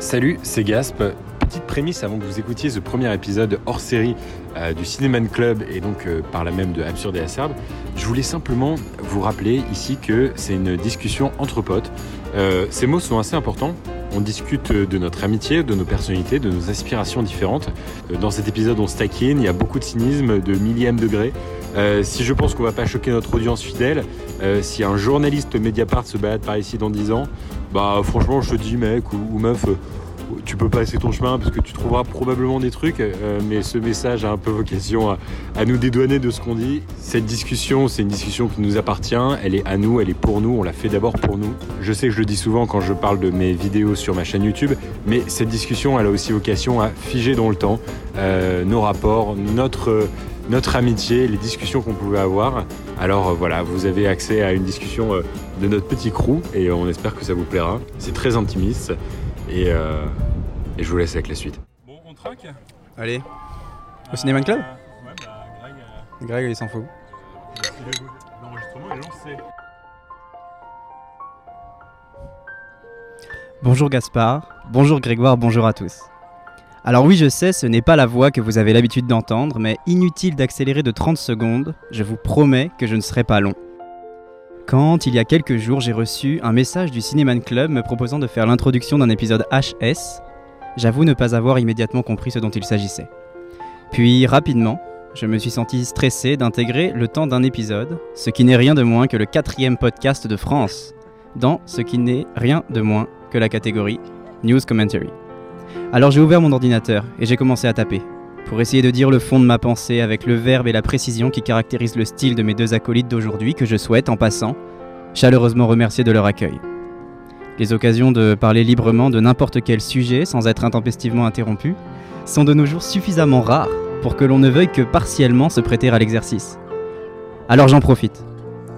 Salut, c'est Gasp. Petite prémisse avant que vous écoutiez ce premier épisode hors série euh, du Cinéman Club et donc euh, par là même de Absurde et Acerbe, je voulais simplement vous rappeler ici que c'est une discussion entre potes. Euh, ces mots sont assez importants. On discute de notre amitié, de nos personnalités, de nos aspirations différentes. Dans cet épisode, on se taquine, il y a beaucoup de cynisme, de millième degré. Si je pense qu'on va pas choquer notre audience fidèle, euh, si un journaliste Mediapart se balade par ici dans 10 ans, bah franchement je te dis mec ou, meuf, euh, tu peux passer ton chemin parce que tu trouveras probablement des trucs, euh, mais ce message a un peu vocation à, nous dédouaner de ce qu'on dit. Cette discussion, c'est une discussion qui nous appartient, elle est à nous, elle est pour nous, on l'a fait d'abord pour nous. Je sais que je le dis souvent quand je parle de mes vidéos sur ma chaîne YouTube, mais cette discussion, elle a aussi vocation à figer dans le temps nos rapports, notre notre amitié, les discussions qu'on pouvait avoir. Alors euh, voilà, vous avez accès à une discussion euh, de notre petit crew et on espère que ça vous plaira. C'est très intimiste et, euh, et je vous laisse avec la suite. Bon, on traque? Allez, Au Cinéman Club? Euh, Ouais, bah, Greg, euh, Greg, il s'en fout. le- l'enregistrement est lancé. Bonjour Gaspard, bonjour Grégoire, bonjour à tous. Alors oui, je sais, ce n'est pas la voix que vous avez l'habitude d'entendre, mais inutile d'accélérer de 30 secondes, je vous promets que je ne serai pas long. Quand, il y a quelques jours, j'ai reçu un message du Cinéman Club me proposant de faire l'introduction d'un épisode HS, j'avoue ne pas avoir immédiatement compris ce dont il s'agissait. Puis, rapidement, je me suis senti stressé d'intégrer le temps d'un épisode, ce qui n'est rien de moins que le quatrième podcast de France, dans ce qui n'est rien de moins que la catégorie News Commentary. Alors j'ai ouvert mon ordinateur et j'ai commencé à taper, pour essayer de dire le fond de ma pensée avec le verbe et la précision qui caractérisent le style de mes deux acolytes d'aujourd'hui que je souhaite, en passant, chaleureusement remercier de leur accueil. Les occasions de parler librement de n'importe quel sujet sans être intempestivement interrompu sont de nos jours suffisamment rares pour que l'on ne veuille que partiellement se prêter à l'exercice. Alors j'en profite.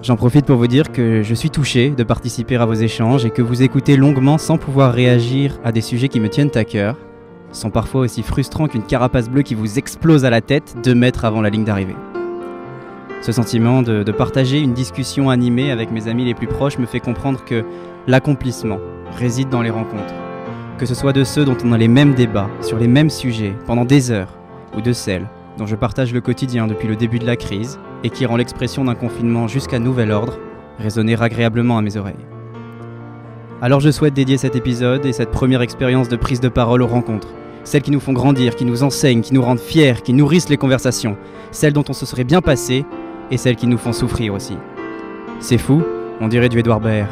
J'en profite pour vous dire que je suis touché de participer à vos échanges et que vous écoutez longuement sans pouvoir réagir à des sujets qui me tiennent à cœur sont parfois aussi frustrants qu'une carapace bleue qui vous explose à la tête deux mètres avant la ligne d'arrivée. Ce sentiment de, partager une discussion animée avec mes amis les plus proches me fait comprendre que l'accomplissement réside dans les rencontres. Que ce soit de ceux dont on a les mêmes débats sur les mêmes sujets pendant des heures, ou de celles dont je partage le quotidien depuis le début de la crise et qui rend l'expression d'un confinement jusqu'à nouvel ordre résonner agréablement à mes oreilles. Alors je souhaite dédier cet épisode et cette première expérience de prise de parole aux rencontres, celles qui nous font grandir, qui nous enseignent, qui nous rendent fiers, qui nourrissent les conversations, celles dont on se serait bien passé et celles qui nous font souffrir aussi. C'est fou, on dirait du Edouard Baird.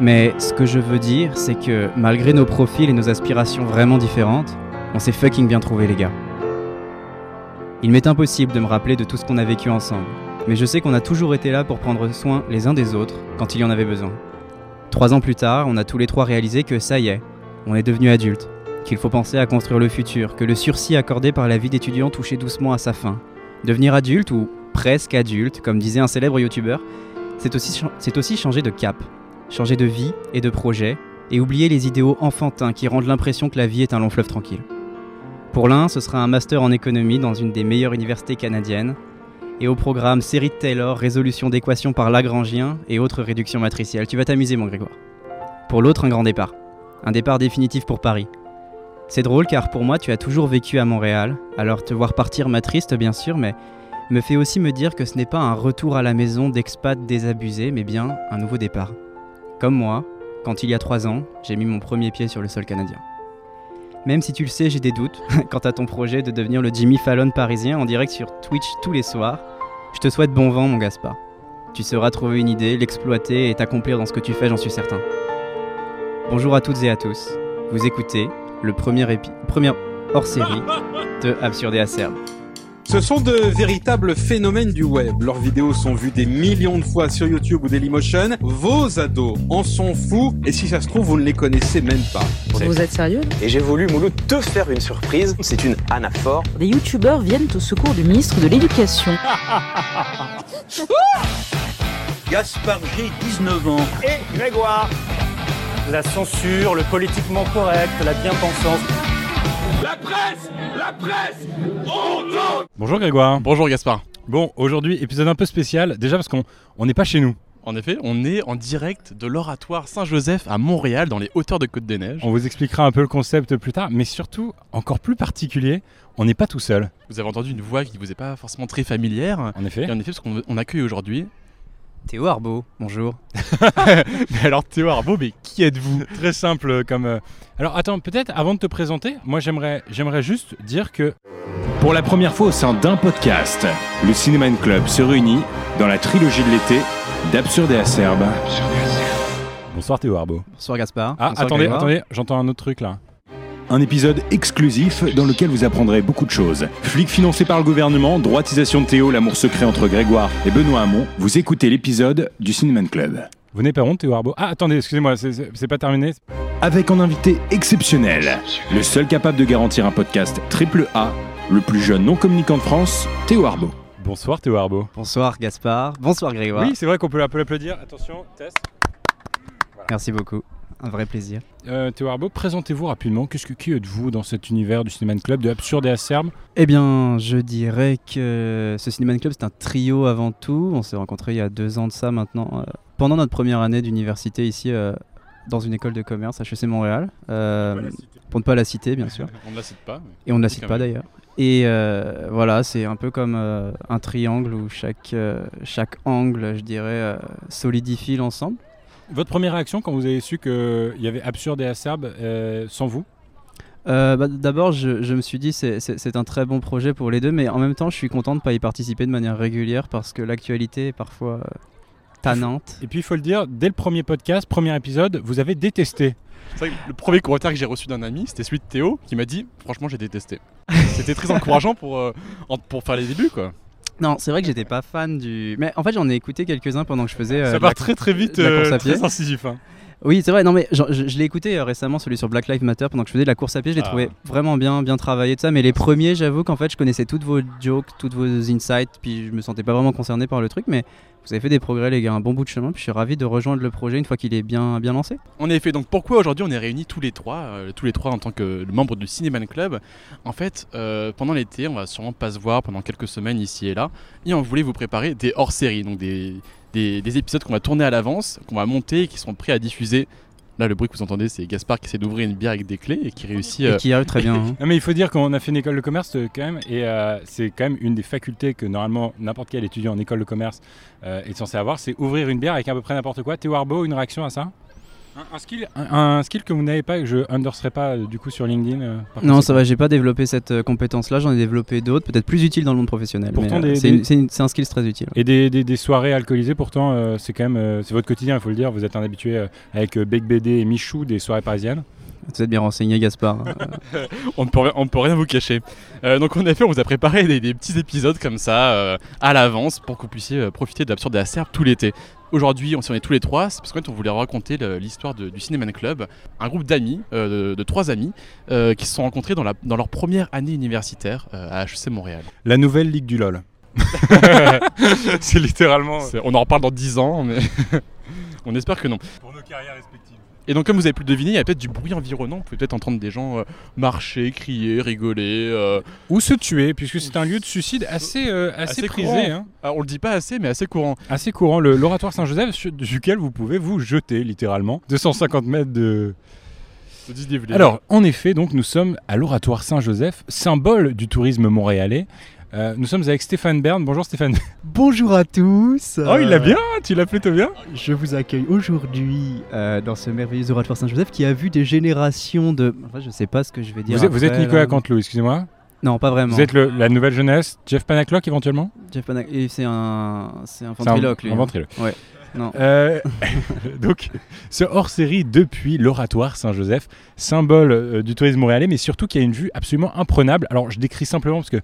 Mais ce que je veux dire, c'est que malgré nos profils et nos aspirations vraiment différentes, on s'est fucking bien trouvé les gars. Il m'est impossible de me rappeler de tout ce qu'on a vécu ensemble, mais je sais qu'on a toujours été là pour prendre soin les uns des autres quand il y en avait besoin. Trois ans plus tard, on a tous les trois réalisé que ça y est, on est devenus adultes, qu'il faut penser à construire le futur, que le sursis accordé par la vie d'étudiant touchait doucement à sa fin. Devenir adulte, ou presque adulte, comme disait un célèbre youtubeur, c'est aussi, aussi changer de cap, changer de vie et de projet, et oublier les idéaux enfantins qui rendent l'impression que la vie est un long fleuve tranquille. Pour l'un, ce sera un master en économie dans une des meilleures universités canadiennes, et au programme série de Taylor, résolution d'équations par Lagrangien et autres réductions matricielles. Tu vas t'amuser, mon Grégoire. Pour l'autre, un grand départ. Un départ définitif pour Paris. C'est drôle car pour moi, tu as toujours vécu à Montréal, alors te voir partir m'attriste bien sûr, mais me fait aussi me dire que ce n'est pas un retour à la maison d'expat désabusé, mais bien un nouveau départ. Comme moi, quand il y a trois ans, j'ai mis mon premier pied sur le sol canadien. Même si tu le sais, j'ai des doutes quant à ton projet de devenir le Jimmy Fallon parisien en direct sur Twitch tous les soirs, je te souhaite bon vent, mon Gaspard. Tu sauras trouver une idée, l'exploiter et t'accomplir dans ce que tu fais, j'en suis certain. Bonjour à toutes et à tous. Vous écoutez le premier, épi- premier hors-série de Absurde et Acerbe. Ce sont de véritables phénomènes du web. Leurs vidéos sont vues des millions de fois sur YouTube ou Dailymotion. Vos ados en sont fous et si ça se trouve, vous ne les connaissez même pas. Vous êtes sérieux Et j'ai voulu, Mouloud, te faire une surprise. C'est une anaphore. Des youtubeurs viennent au secours du ministre de l'Éducation. Gaspard G, 19 ans. et Grégoire. La censure, le politiquement correct, la bien-pensance. Bonjour Grégoire. Bonjour Gaspard. Bon, aujourd'hui, épisode un peu spécial, déjà parce qu'on on n'est pas chez nous. En effet, on est en direct de l'oratoire Saint-Joseph à Montréal, dans les hauteurs de Côte-des-Neiges. On vous expliquera un peu le concept plus tard, mais surtout, encore plus particulier, on n'est pas tout seul. Vous avez entendu une voix qui vous est pas forcément très familière. En effet. Et en effet, parce qu'on on accueille aujourd'hui. Théo Arbo, bonjour. mais alors Théo Arbo, mais qui êtes-vous? Très simple comme... euh, Alors attends, peut-être avant de te présenter, moi j'aimerais, j'aimerais juste dire que... Pour la première fois au sein d'un podcast, le Cinéma Club se réunit dans la trilogie de l'été d'Absurde et Acerbe. Bonsoir Théo Arbo. Bonsoir Gaspard. Ah, Bonsoir, attendez, Grégoire. attendez, j'entends un autre truc là. Un épisode exclusif dans lequel vous apprendrez beaucoup de choses. Flic financé par le gouvernement, droitisation de Théo, l'amour secret entre Grégoire et Benoît Hamon. Vous écoutez l'épisode du Cinéman Club. Vous n'êtes pas honte, Théo Arbo Ah, attendez, excusez-moi, c'est- pas terminé. Avec un invité exceptionnel, le seul capable de garantir un podcast triple A, le plus jeune non communicant de France, Théo Arbo. Bonsoir Théo Arbo. Bonsoir Gaspard. Bonsoir Grégoire. Oui, c'est vrai qu'on peut, un peu l'applaudir. Attention, test. Merci beaucoup. Un vrai plaisir. Euh, Théo Arbo, présentez-vous rapidement. Qu'est-ce que qui êtes-vous dans cet univers du Cinéman Club, de Absurde et Acerbe? Eh bien, je dirais que ce Cinéman Club, c'est un trio avant tout. On s'est rencontrés il y a deux ans de ça maintenant, euh, pendant notre première année d'université ici, euh, dans une école de commerce, HEC Montréal. Euh, pour ne pas la citer, bien sûr. On ne la cite pas. mais- Et on ne la cite pas d'ailleurs. Et euh, voilà, c'est un peu comme euh, un triangle où chaque, euh, chaque angle, je dirais, euh, solidifie l'ensemble. Votre première réaction quand vous avez su qu'il y avait Absurde et Acerbe euh, sans vous? Euh, bah, D'abord, je, je me suis dit c'est c'est c'est un très bon projet pour les deux, mais en même temps, je suis content de ne pas y participer de manière régulière parce que l'actualité est parfois euh, tannante. Et puis il faut le dire, dès le premier podcast, premier épisode, vous avez détesté. C'est vrai que le premier commentaire que j'ai reçu d'un ami, c'était celui de Théo, qui m'a dit Franchement, j'ai détesté. C'était très encourageant pour, euh, pour faire les débuts, quoi. Non, c'est vrai que j'étais pas fan du. Mais en fait, j'en ai écouté quelques-uns pendant que je faisais. euh, Ça part la- très très vite, la euh, course à pied. très incisif. hein. Oui, c'est vrai. Non, mais je l'ai écouté euh, récemment, celui sur Black Lives Matter, pendant que je faisais de la course à pied. Je l'ai Ah. trouvé vraiment bien, bien travaillé, tout ça. Mais les premiers, j'avoue qu'en fait, je connaissais toutes vos jokes, toutes vos insights, puis je me sentais pas vraiment concerné par le truc. Mais vous avez fait des progrès, les gars, un bon bout de chemin. Puis je suis ravi de rejoindre le projet une fois qu'il est bien, bien lancé. En effet, donc pourquoi aujourd'hui on est réunis tous les trois, euh, tous les trois en tant que membres du Cinéman Club? En fait, euh, pendant l'été, on va sûrement pas se voir pendant quelques semaines ici et là, et on voulait vous préparer des hors-séries, donc des, des, des épisodes qu'on va tourner à l'avance, qu'on va monter et qui seront prêts à diffuser. Là, le bruit que vous entendez, c'est Gaspard qui essaie d'ouvrir une bière avec des clés et qui réussit. Et euh, qui arrive très bien. hein. Non, mais il faut dire qu'on a fait une école de commerce euh, quand même, et euh, c'est quand même une des facultés que normalement n'importe quel étudiant en école de commerce euh, est censé avoir, c'est ouvrir une bière avec à peu près n'importe quoi. Théo Arbo, une réaction à ça? Un, un skill, un, un skill que vous n'avez pas et que je endorserai pas euh, du coup sur LinkedIn. euh, Non, ça va, j'ai pas développé cette euh, compétence-là, j'en ai développé d'autres, peut-être plus utiles dans le monde professionnel. Euh, c'est un skill très utile. Et des, des- des soirées alcoolisées, pourtant, c'est quand même c'est votre quotidien, il faut le dire. Vous êtes un habitué avec Bec BD et Michou des soirées parisiennes. Vous êtes bien renseigné, Gaspard. Euh, on ne peut, rien- on ne peut rien vous cacher. Euh, donc en effet, on vous a préparé des, des petits épisodes comme ça euh, à l'avance pour que vous puissiez profiter d'Absurde et Acerbe tout l'été. Aujourd'hui, on s'en est tous les trois, c'est parce qu'en fait, on voulait raconter l'histoire du Cinéman Club, un groupe d'amis, euh, de, de trois amis, euh, qui se sont rencontrés dans, la- dans leur première année universitaire euh, à HEC Montréal. La nouvelle ligue du LOL. c'est littéralement. On en reparle dans 10 ans, mais on espère que non. Pour nos carrières respectives. Et donc, comme vous avez pu le deviner, il y a peut-être du bruit environnant. Vous pouvez peut-être entendre des gens euh, marcher, crier, rigoler. euh, Ou se tuer, puisque c'est un lieu de suicide assez, euh, assez, Assez prisé. courant. hein. on le dit pas assez, mais assez courant. Assez courant. Le- L'oratoire Saint-Joseph, duquel vous pouvez vous jeter littéralement. 250 mètres de. Alors, en effet, donc nous sommes à l'oratoire Saint-Joseph, symbole du tourisme montréalais. Euh, nous sommes avec Stéphane Bern. Bonjour Stéphane. Bonjour à tous. Oh, il l'a bien Tu l'as plutôt bien Je vous accueille aujourd'hui euh, dans ce merveilleux oratoire Saint-Joseph qui a vu des générations de. Enfin, je sais pas ce que je vais dire. vous êtes, vous êtes après, Nicolas là. Cantelou, excusez-moi. Non, pas vraiment. Vous êtes le- la nouvelle jeunesse, Jeff Panaclock éventuellement? Jeff Panac- et c'est un, c'est un ventriloque un- lui. un hein. ventriloque. Ouais. Non. Euh, donc, ce hors-série depuis l'oratoire Saint-Joseph, symbole euh, du tourisme montréalais, mais surtout qui a une vue absolument imprenable. Alors, je décris simplement parce que,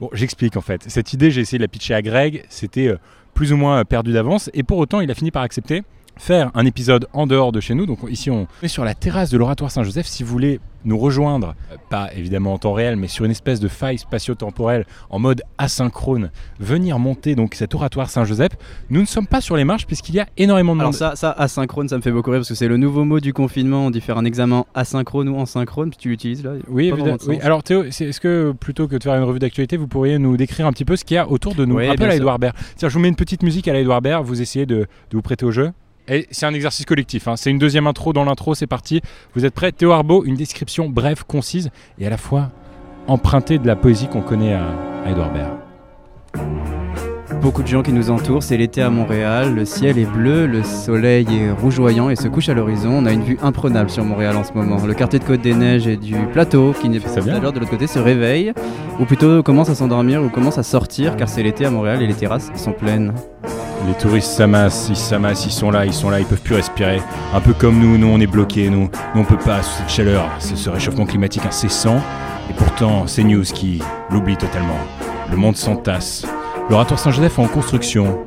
bon, j'explique en fait. Cette idée, j'ai essayé de la pitcher à Greg, c'était euh, plus ou moins euh, perdu d'avance, et pour autant, il a fini par accepter. Faire un épisode en dehors de chez nous. Donc ici, on est sur la terrasse de l'Oratoire Saint-Joseph. Si vous voulez nous rejoindre, euh, pas évidemment en temps réel, mais sur une espèce de faille spatio-temporelle en mode asynchrone, venir monter donc cet Oratoire Saint-Joseph, nous ne sommes pas sur les marches puisqu'il y a énormément de Alors monde. ça, ça, asynchrone, ça me fait beaucoup rire parce que c'est le nouveau mot du confinement. On dit faire un examen asynchrone ou en synchrone. Puis tu l'utilises là? Oui, évidemment. oui. Alors Théo, est-ce que plutôt que de faire une revue d'actualité, vous pourriez nous décrire un petit peu ce qu'il y a autour de nous? Oui, Un peu à. Edouard Baird. Tiens, je vous mets une petite musique à la Edouard Baird, vous essayez de, de vous prêter au jeu. Et c'est un exercice collectif, hein. c'est une deuxième intro dans l'intro, c'est parti. Vous êtes prêts? Théo Arbo, une description brève, concise et à la fois empruntée de la poésie qu'on connaît à, à Edouard Baird. Beaucoup de gens qui nous entourent. C'est l'été à Montréal. Le ciel est bleu, le soleil est rougeoyant et se couche à l'horizon. On a une vue imprenable sur Montréal en ce moment. Le quartier de Côte des Neiges et du plateau, qui n'est bien. d'ailleurs de l'autre côté, se réveille, ou plutôt commence à s'endormir ou commence à sortir, car c'est l'été à Montréal et les terrasses sont pleines. Les touristes s'amassent, ils s'amassent, ils sont là, ils sont là, ils peuvent plus respirer. Un peu comme nous, nous on est bloqués, nous, nous on peut pas sous cette chaleur, ce, ce réchauffement climatique incessant. Et pourtant, c'est News qui l'oublie totalement. Le monde s'entasse. L'oratoire Saint-Joseph est en construction.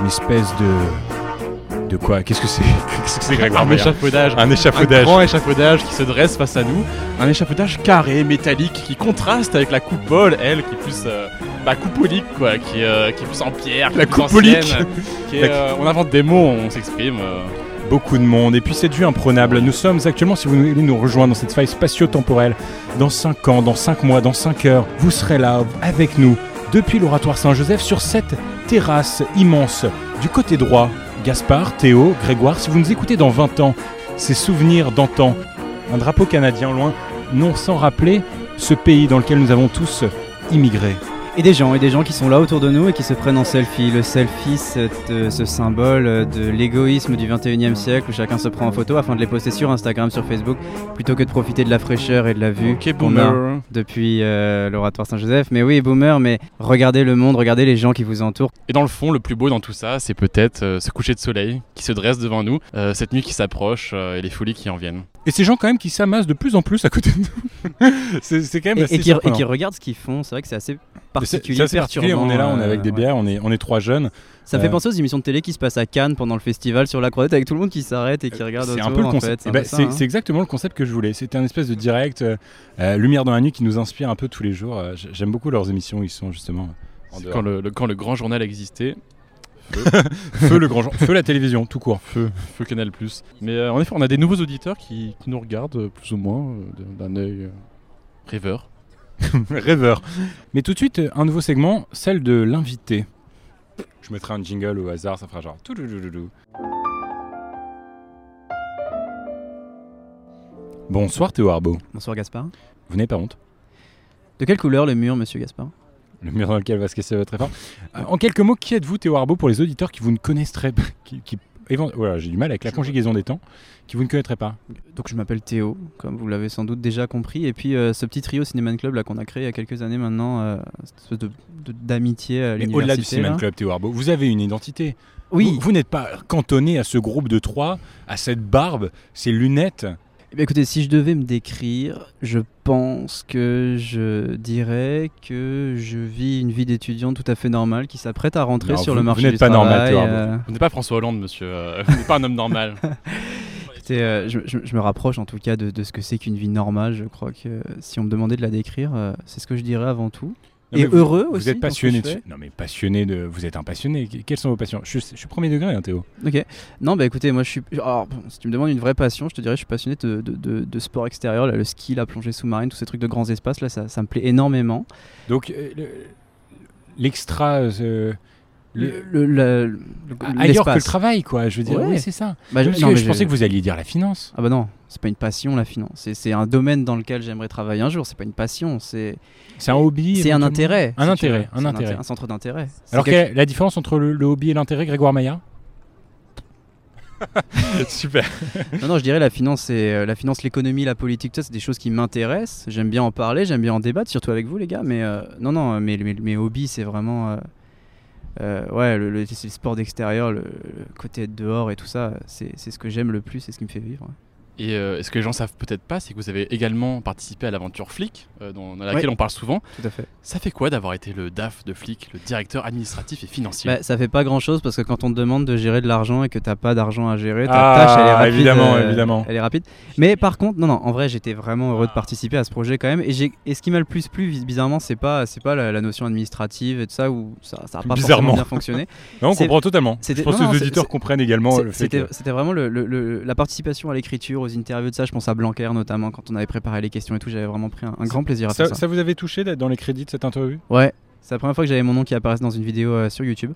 Une espèce de. De quoi? Qu'est-ce que c'est? Qu'est-ce que c'est Grégoire Un échafaudage. Un Un échafaudage. grand échafaudage qui se dresse face à nous. Un échafaudage carré, métallique, qui contraste avec la coupole, elle, qui est plus. Euh, bah, coupolique, quoi, qui, est, euh, qui est plus en pierre. qui La est plus coupolique. ancienne, qui est, La- euh, On invente des mots, on s'exprime. euh. beaucoup de monde. Et puis cette vue imprenable, nous sommes actuellement, si vous voulez nous rejoindre dans cette faille spatio-temporelle, dans 5 ans, dans 5 mois, dans 5 heures, vous serez là avec nous depuis l'oratoire Saint-Joseph sur cette terrasse immense du côté droit. Gaspard, Théo, Grégoire, si vous nous écoutez dans 20 ans, ces souvenirs d'antan, un drapeau canadien loin, non sans rappeler ce pays dans lequel nous avons tous immigré. Et des gens, et des gens qui sont là autour de nous et qui se prennent en selfie. Le selfie, cette, euh, ce symbole euh, de l'égoïsme du 21e siècle où chacun se prend en photo afin de les poster sur Instagram, sur Facebook, plutôt que de profiter de la fraîcheur et de la vue Ok, qu'on a boomer. depuis euh, l'oratoire Saint-Joseph. Mais oui, boomer, mais regardez le monde, regardez les gens qui vous entourent. Et dans le fond, le plus beau dans tout ça, c'est peut-être euh, ce coucher de soleil qui se dresse devant nous, euh, cette nuit qui s'approche euh, et les folies qui en viennent. Et ces gens quand même qui s'amassent de plus en plus à côté de nous. c'est quand même Et, assez et qui, et qui regardent ce qu'ils font. C'est vrai que c'est assez C'est- particulier, c'est assez particulier, perturbant, On est là, on est avec euh, des ouais. bières, on est, on est trois jeunes. Ça fait Euh, penser aux émissions de télé qui se passent à Cannes pendant le festival sur la croisette avec tout le monde qui s'arrête et qui regarde C'est un peu le en concept. fait. Peu ça, c'est hein. c'est exactement le concept que je voulais. C'était un espèce de direct, euh, euh, lumière dans la nuit qui nous inspire un peu tous les jours. Euh, J'aime beaucoup leurs émissions. Ils sont justement en. Quand le, le- quand le grand journal existait, Feu le grand, feu la télévision, tout court. feu, feu Canal+. Mais euh, en effet, on a des nouveaux auditeurs qui, qui nous regardent euh, plus ou moins euh, d'un œil euh, rêveur. Rêveur. Mais tout de suite, un nouveau segment, celle de l'invité. Je mettrai un jingle au hasard, ça fera genre. Bonsoir Théo Arbo. Bonsoir Gaspard. Vous n'avez pas honte De quelle couleur le mur, monsieur Gaspard? Le mur dans lequel va se casser votre effort. Euh, en quelques mots, qui êtes-vous Théo Arbo pour les auditeurs qui vous ne connaîtraient pas qui, qui- Voilà, j'ai du mal avec la conjugaison des temps. Qui vous ne connaîtraient pas. Donc je m'appelle Théo, comme vous l'avez sans doute déjà compris. Et puis euh, ce petit trio Cinéman Club là qu'on a créé il y a quelques années maintenant, euh, cette espèce de- d'amitié à l'université. au-delà du Cinéman. Club, Théo Arbo, vous avez une identité. Oui. Vous, vous n'êtes pas cantonné à ce groupe de trois, à cette barbe, ces lunettes. Eh bien, écoutez, si je devais me décrire, je pense que je dirais que je vis une vie d'étudiant tout à fait normale qui s'apprête à rentrer Non, sur vous- le vous marché n'êtes du pas normal. Théo euh, Vous n'êtes pas François Hollande, monsieur. euh, vous n'êtes pas un homme normal. écoutez, euh, je, je- je me rapproche en tout cas de, de ce que c'est qu'une vie normale. Je crois que si on me demandait de la décrire, euh, c'est ce que je dirais avant tout. Non, Et vous- heureux vous aussi êtes ce que passionné de... Non mais passionné de... Vous êtes un passionné. Que- Quelles sont vos passions? Je, je suis premier degré, hein, Théo. Ok. Non, bah écoutez, moi je suis. Alors, bon, si tu me demandes une vraie passion, je te dirais, je suis passionné de, de, de- de sport extérieur, là, le ski, la plongée sous-marine, tous ces trucs de grands espaces, là, ça, ça me plaît énormément. Donc euh, le- l'extra... euh, le- Le, le- le- ailleurs que le travail, quoi. Je veux dire, Ouais. oui, c'est ça. Bah, je- Parce non, que mais je je- pensais que vous alliez dire la finance. Ah bah non, c'est pas une passion la finance. C'est- C'est un domaine dans lequel j'aimerais travailler un jour. C'est pas une passion, c'est C'est un hobby. c'est un intérêt. Un si intérêt, un intérêt. inté- Un centre d'intérêt. Alors quelle la différence entre le, le hobby et l'intérêt, Grégoire Maillard? Super. Non, non, je dirais la finance, c'est euh, la finance, l'économie, la politique, tout ça, c'est des choses qui m'intéressent. J'aime bien en parler, j'aime bien en débattre, surtout avec vous, les gars. Mais euh, non, non, mes, mes, mes hobbies, c'est vraiment. euh, euh, ouais, le, le- sport d'extérieur, le, côté être dehors et tout ça, c'est c'est ce que j'aime le plus, c'est ce qui me fait vivre. Et, euh, et ce que les gens savent peut-être pas, c'est que vous avez également participé à l'aventure Flic, euh, dans laquelle Ouais. on parle souvent. Tout à fait. Ça fait quoi d'avoir été le DAF de Flic, le directeur administratif et financier Bah, ça fait pas grand chose parce que quand on te demande de gérer de l'argent et que t'as pas d'argent à gérer, ta Ah, tâche elle est rapide. évidemment, euh, évidemment. Elle est rapide. Mais par contre, non, non, en vrai, j'étais vraiment heureux de participer à ce projet quand même. Et, ce qui m'a le plus plu, bizarrement, c'est pas, c'est pas la, la notion administrative et tout ça où ça, ça a pas Bizarrement. bien fonctionné. Non, on comprend totalement. Je pense non, que les auditeurs comprennent également C'est- le fait C'était que... c'était vraiment le- le- le- la participation à l'écriture, aux interviews de ça. Je pense à Blanquer notamment quand on avait préparé les questions et tout. J'avais vraiment pris un, un grand plaisir à Ça, faire ça. ça vous avait touché d'être dans les crédits de cette interview? Ouais, c'est la première fois que j'avais mon nom qui apparaissait dans une vidéo euh, sur YouTube.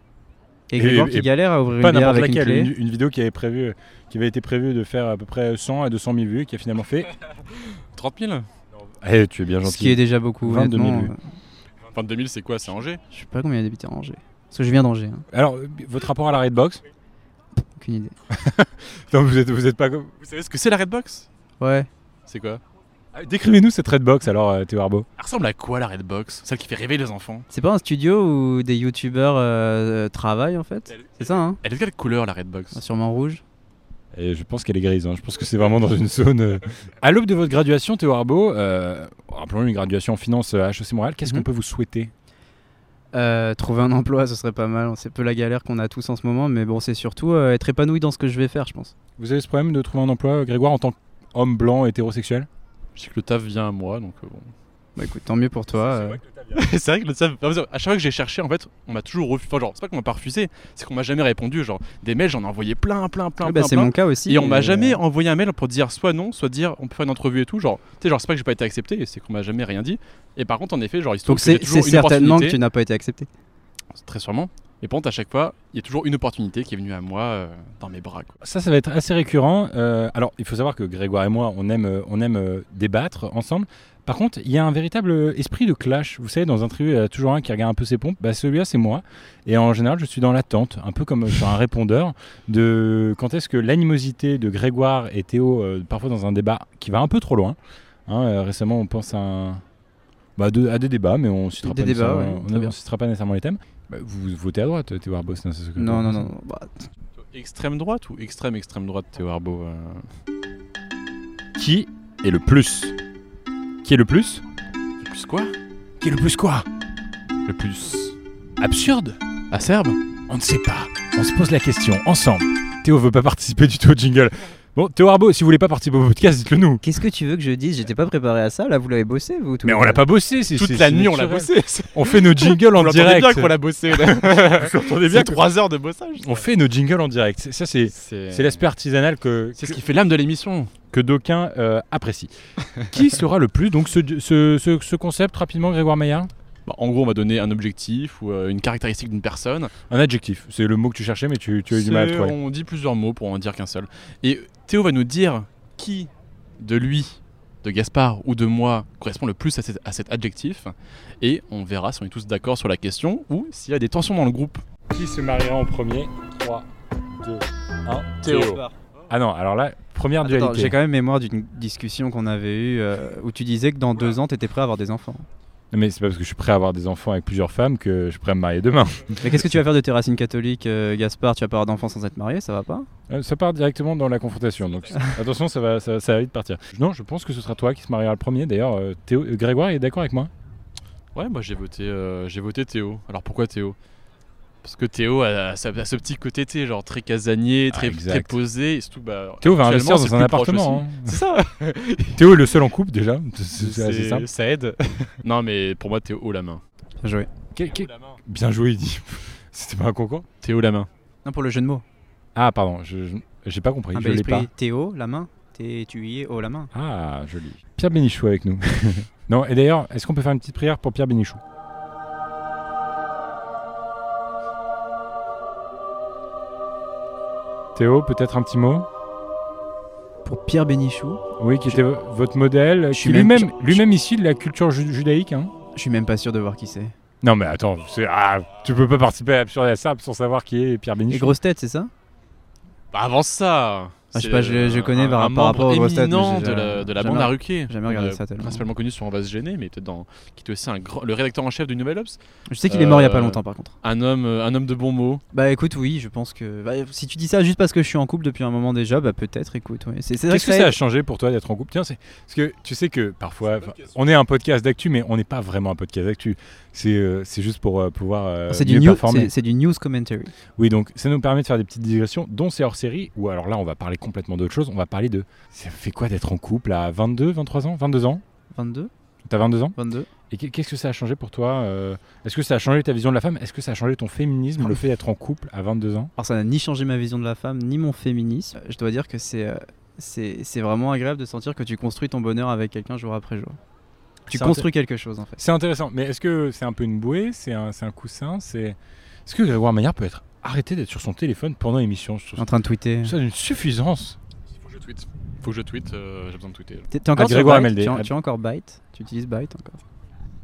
Et Grégoire qui galère à ouvrir Pas une bière une laquelle, clé. une, une vidéo qui avait, prévu, qui avait été prévue de faire à peu près 100 à 200 000 vues, qui a finalement fait... 30 000 Eh, tu es bien gentil. Ce qui est déjà beaucoup. 22 000 honnêtement, vues. euh, 22 000, c'est quoi? C'est Angers? Je sais pas combien il y a d'habitants à Angers. Parce que je viens d'Angers. hein. Alors, euh, votre rapport à la Redbox? Aucune idée. Non, vous êtes, vous êtes pas... comme- Vous savez ce que c'est la Redbox? Ouais. C'est quoi? Ah, Décrivez-nous cette Redbox alors, euh, Théo Arbo. Elle ressemble à quoi la Redbox? Celle qui fait rêver les enfants? C'est pas un studio où des youtubeurs euh, travaillent en fait? C'est ça, hein? Elle est de quelle couleur la Redbox? Ah, Sûrement rouge. Et je pense qu'elle est grise, hein. je pense que c'est vraiment dans une zone... euh. À l'aube de votre graduation, Théo Arbo, euh, rappelons une graduation en finance à HEC Montréal, qu'est-ce Mhm. qu'on peut vous souhaiter? Euh, trouver un emploi, ce serait pas mal. C'est peu la galère qu'on a tous en ce moment, mais bon, c'est surtout euh, être épanoui dans ce que je vais faire, je pense. Vous avez ce problème de trouver un emploi, Grégoire, en tant qu'homme blanc hétérosexuel? Je sais que le taf vient à moi, donc euh, bon. Bah écoute, tant mieux pour toi. c'est vrai que le taf. À chaque fois que j'ai cherché, en fait, on m'a toujours refusé. Enfin, genre, c'est pas qu'on m'a pas refusé, c'est qu'on m'a jamais répondu. Genre, des mails, j'en ai envoyé plein, plein, plein, Ouais, bah, plein. c'est plein. mon cas aussi. Et on m'a euh, jamais envoyé un mail pour dire soit non, soit dire on peut faire une entrevue et tout. Genre, tu sais, genre, c'est pas que j'ai pas été accepté, c'est qu'on m'a jamais rien dit. Et par contre, en effet, genre, il se trouve Donc c'est c'est une certainement que tu n'as pas été accepté. Très sûrement. Et par contre, à chaque fois, il y a toujours une opportunité qui est venue à moi euh, dans mes bras. Quoi. Ça, ça va être assez récurrent. Euh, alors, il faut savoir que Grégoire et moi, on aime, euh, on aime euh, débattre ensemble. Par contre, il y a un véritable esprit de clash. Vous savez, dans un trio, il y a toujours un qui regarde un peu ses pompes. Bah, celui-là, c'est moi. Et en général, je suis dans l'attente, un peu comme sur un répondeur, de quand est-ce que l'animosité de Grégoire et Théo, euh, parfois dans un débat qui va un peu trop loin. Hein, euh, récemment, on pense à, un- bah, de- à des débats, mais on ne citera, pas nécessairement- ouais, on- très on bien. citera pas nécessairement les thèmes. Bah, vous votez à droite, Théo Arbos, non, c'est ce que- Non, non, non. bah, Extrême droite ou extrême extrême droite, Théo Arbo euh, Qui est le plus? Qui est le plus Le plus quoi Qui est le plus quoi Le plus Absurde acerbe On ne sait pas. On se pose la question ensemble. Théo veut pas participer du tout au jingle. Bon, Théo Arbo, si vous voulez pas participer au podcast, dites-le nous. Qu'est-ce que tu veux que je dise? J'étais pas préparé à ça. Là, vous l'avez bossé, vous Mais on l'a pas bossé, c'est Toute c'est- la c'est nuit, on l'a naturel. bossé. On fait nos jingles en direct. bien qu'on l'a bossé. Vous l'entendez bien 3 heures de bossage. On fait nos jingles en direct. C'est- Ça, c'est C'est c'est l'aspect artisanal que, C'est ce qui fait l'âme de l'émission. Que d'aucuns euh, apprécient. Qui sera le plus Donc, ce, ce, ce- ce concept, rapidement, Grégoire Maillard Bah, en gros, on va donner un objectif ou euh, une caractéristique d'une personne. Un adjectif. C'est le mot que tu cherchais, mais tu, tu as eu du mal à trouver. On dit plusieurs mots pour en dire qu'un seul. Et Théo va nous dire qui de lui, de Gaspard ou de moi correspond le plus à cet, à cet adjectif. Et on verra si on est tous d'accord sur la question ou s'il y a des tensions dans le groupe. Qui se mariera en premier? 3, 2, 1. Théo. Ah non, alors là, première Attends, dualité. j'ai quand même mémoire d'une discussion qu'on avait eue euh, où tu disais que dans deux ans, t'étais prêt à avoir des enfants. Non, Mais c'est pas parce que je suis prêt à avoir des enfants avec plusieurs femmes que je suis prêt à me marier demain. Mais qu'est-ce que tu vas faire de tes racines catholiques, euh, Gaspard Tu vas pas avoir d'enfants sans être marié, ça va pas? Euh, Ça part directement dans la confrontation, donc attention, ça va, ça, ça va vite partir. Non, je pense que ce sera toi qui se mariera le premier. D'ailleurs, euh, Théo, euh, Grégoire est d'accord avec moi Ouais, moi j'ai voté, euh, j'ai voté Théo. Alors pourquoi Théo? Parce que Théo a, a sa- a ce petit côté, tu genre très casanier, Ah, très, posé. Et surtout, bah, Théo va investir dans un appartement. hein. C'est ça Théo est le seul en couple déjà, c'est simple. Ça aide. non, mais pour moi, Théo haut la main. Bien joué. Bien joué, il dit. C'était pas un concours Théo la main. Non, pour le jeu de mots. Ah, pardon, je je- j'ai pas compris, Un je bel l'ai pas. Théo, la main. Tu y es, oh la main. Ah, joli. Pierre Bénichou avec nous. non, et d'ailleurs, est-ce qu'on peut faire une petite prière pour Pierre Bénichou? Théo, peut-être un petit mot Pour Pierre Bénichou, Oui, qui était vo- votre modèle, qui même- lui-même je- issu de la culture ju- judaïque. Hein je suis même pas sûr de voir qui c'est. non, mais attends, c'est- ah, tu peux pas participer à Absurde et Assable sans savoir qui est Pierre Les Bénichou. grosses têtes, c'est ça? Bah avant ça je sais pas, je- je connais un- par- un par rapport têtes, mais éminent de la, de la bande à Ruquier. jamais regardé Euh, ça tellement. Principalement connu sur On va se gêner, mais peut-être dans qui était aussi un grand, le rédacteur en chef du Nouvel Obs. Je sais qu'il est mort il y a pas Euh, longtemps par contre. Un homme, euh, un homme de bons mots. Bah écoute, oui, je pense que. bah, si tu dis ça juste parce que je suis en couple depuis un moment déjà, bah peut-être, écoute. ouais. C'est Qu'est-ce que ça ça a changé pour toi d'être en couple? Tiens, c'est parce que tu sais que parfois, on est un podcast d'actu, mais on n'est pas vraiment un podcast d'actu. C'est euh, c'est juste pour euh, pouvoir euh, C'est du, mieux news- performer. c'est- c'est du news commentary. Oui, donc ça nous permet de faire des petites digressions, dont c'est hors série, ou alors là, on va parler complètement d'autre chose. On va parler de. Ça fait quoi d'être en couple à 22, 23 ans 22 ans? 22 T'as 22 ans? 22 Et qu'est- qu'est-ce que ça a changé pour toi Est-ce que ça a changé ta vision de la femme? Est-ce que ça a changé ton féminisme, le fait d'être en couple à 22 ans? Alors ça n'a ni changé ma vision de la femme, ni mon féminisme. Je dois dire que c'est c'est c'est vraiment agréable de sentir que tu construis ton bonheur avec quelqu'un jour après jour. Tu C'est construis quelque chose en fait. C'est intéressant, mais est-ce que c'est un peu une bouée? C'est un, c'est un coussin? C'est Est-ce que Grégoire Maillard peut être arrêté d'être sur son téléphone pendant l'émission? En train de tweeter. ça d'une suffisance. Il faut que je tweete. Faut que je tweete. euh, J'ai besoin de tweeter. T'es encore Ah, Grégoire MLD. tu, as, tu as encore Byte? Tu utilises Byte encore?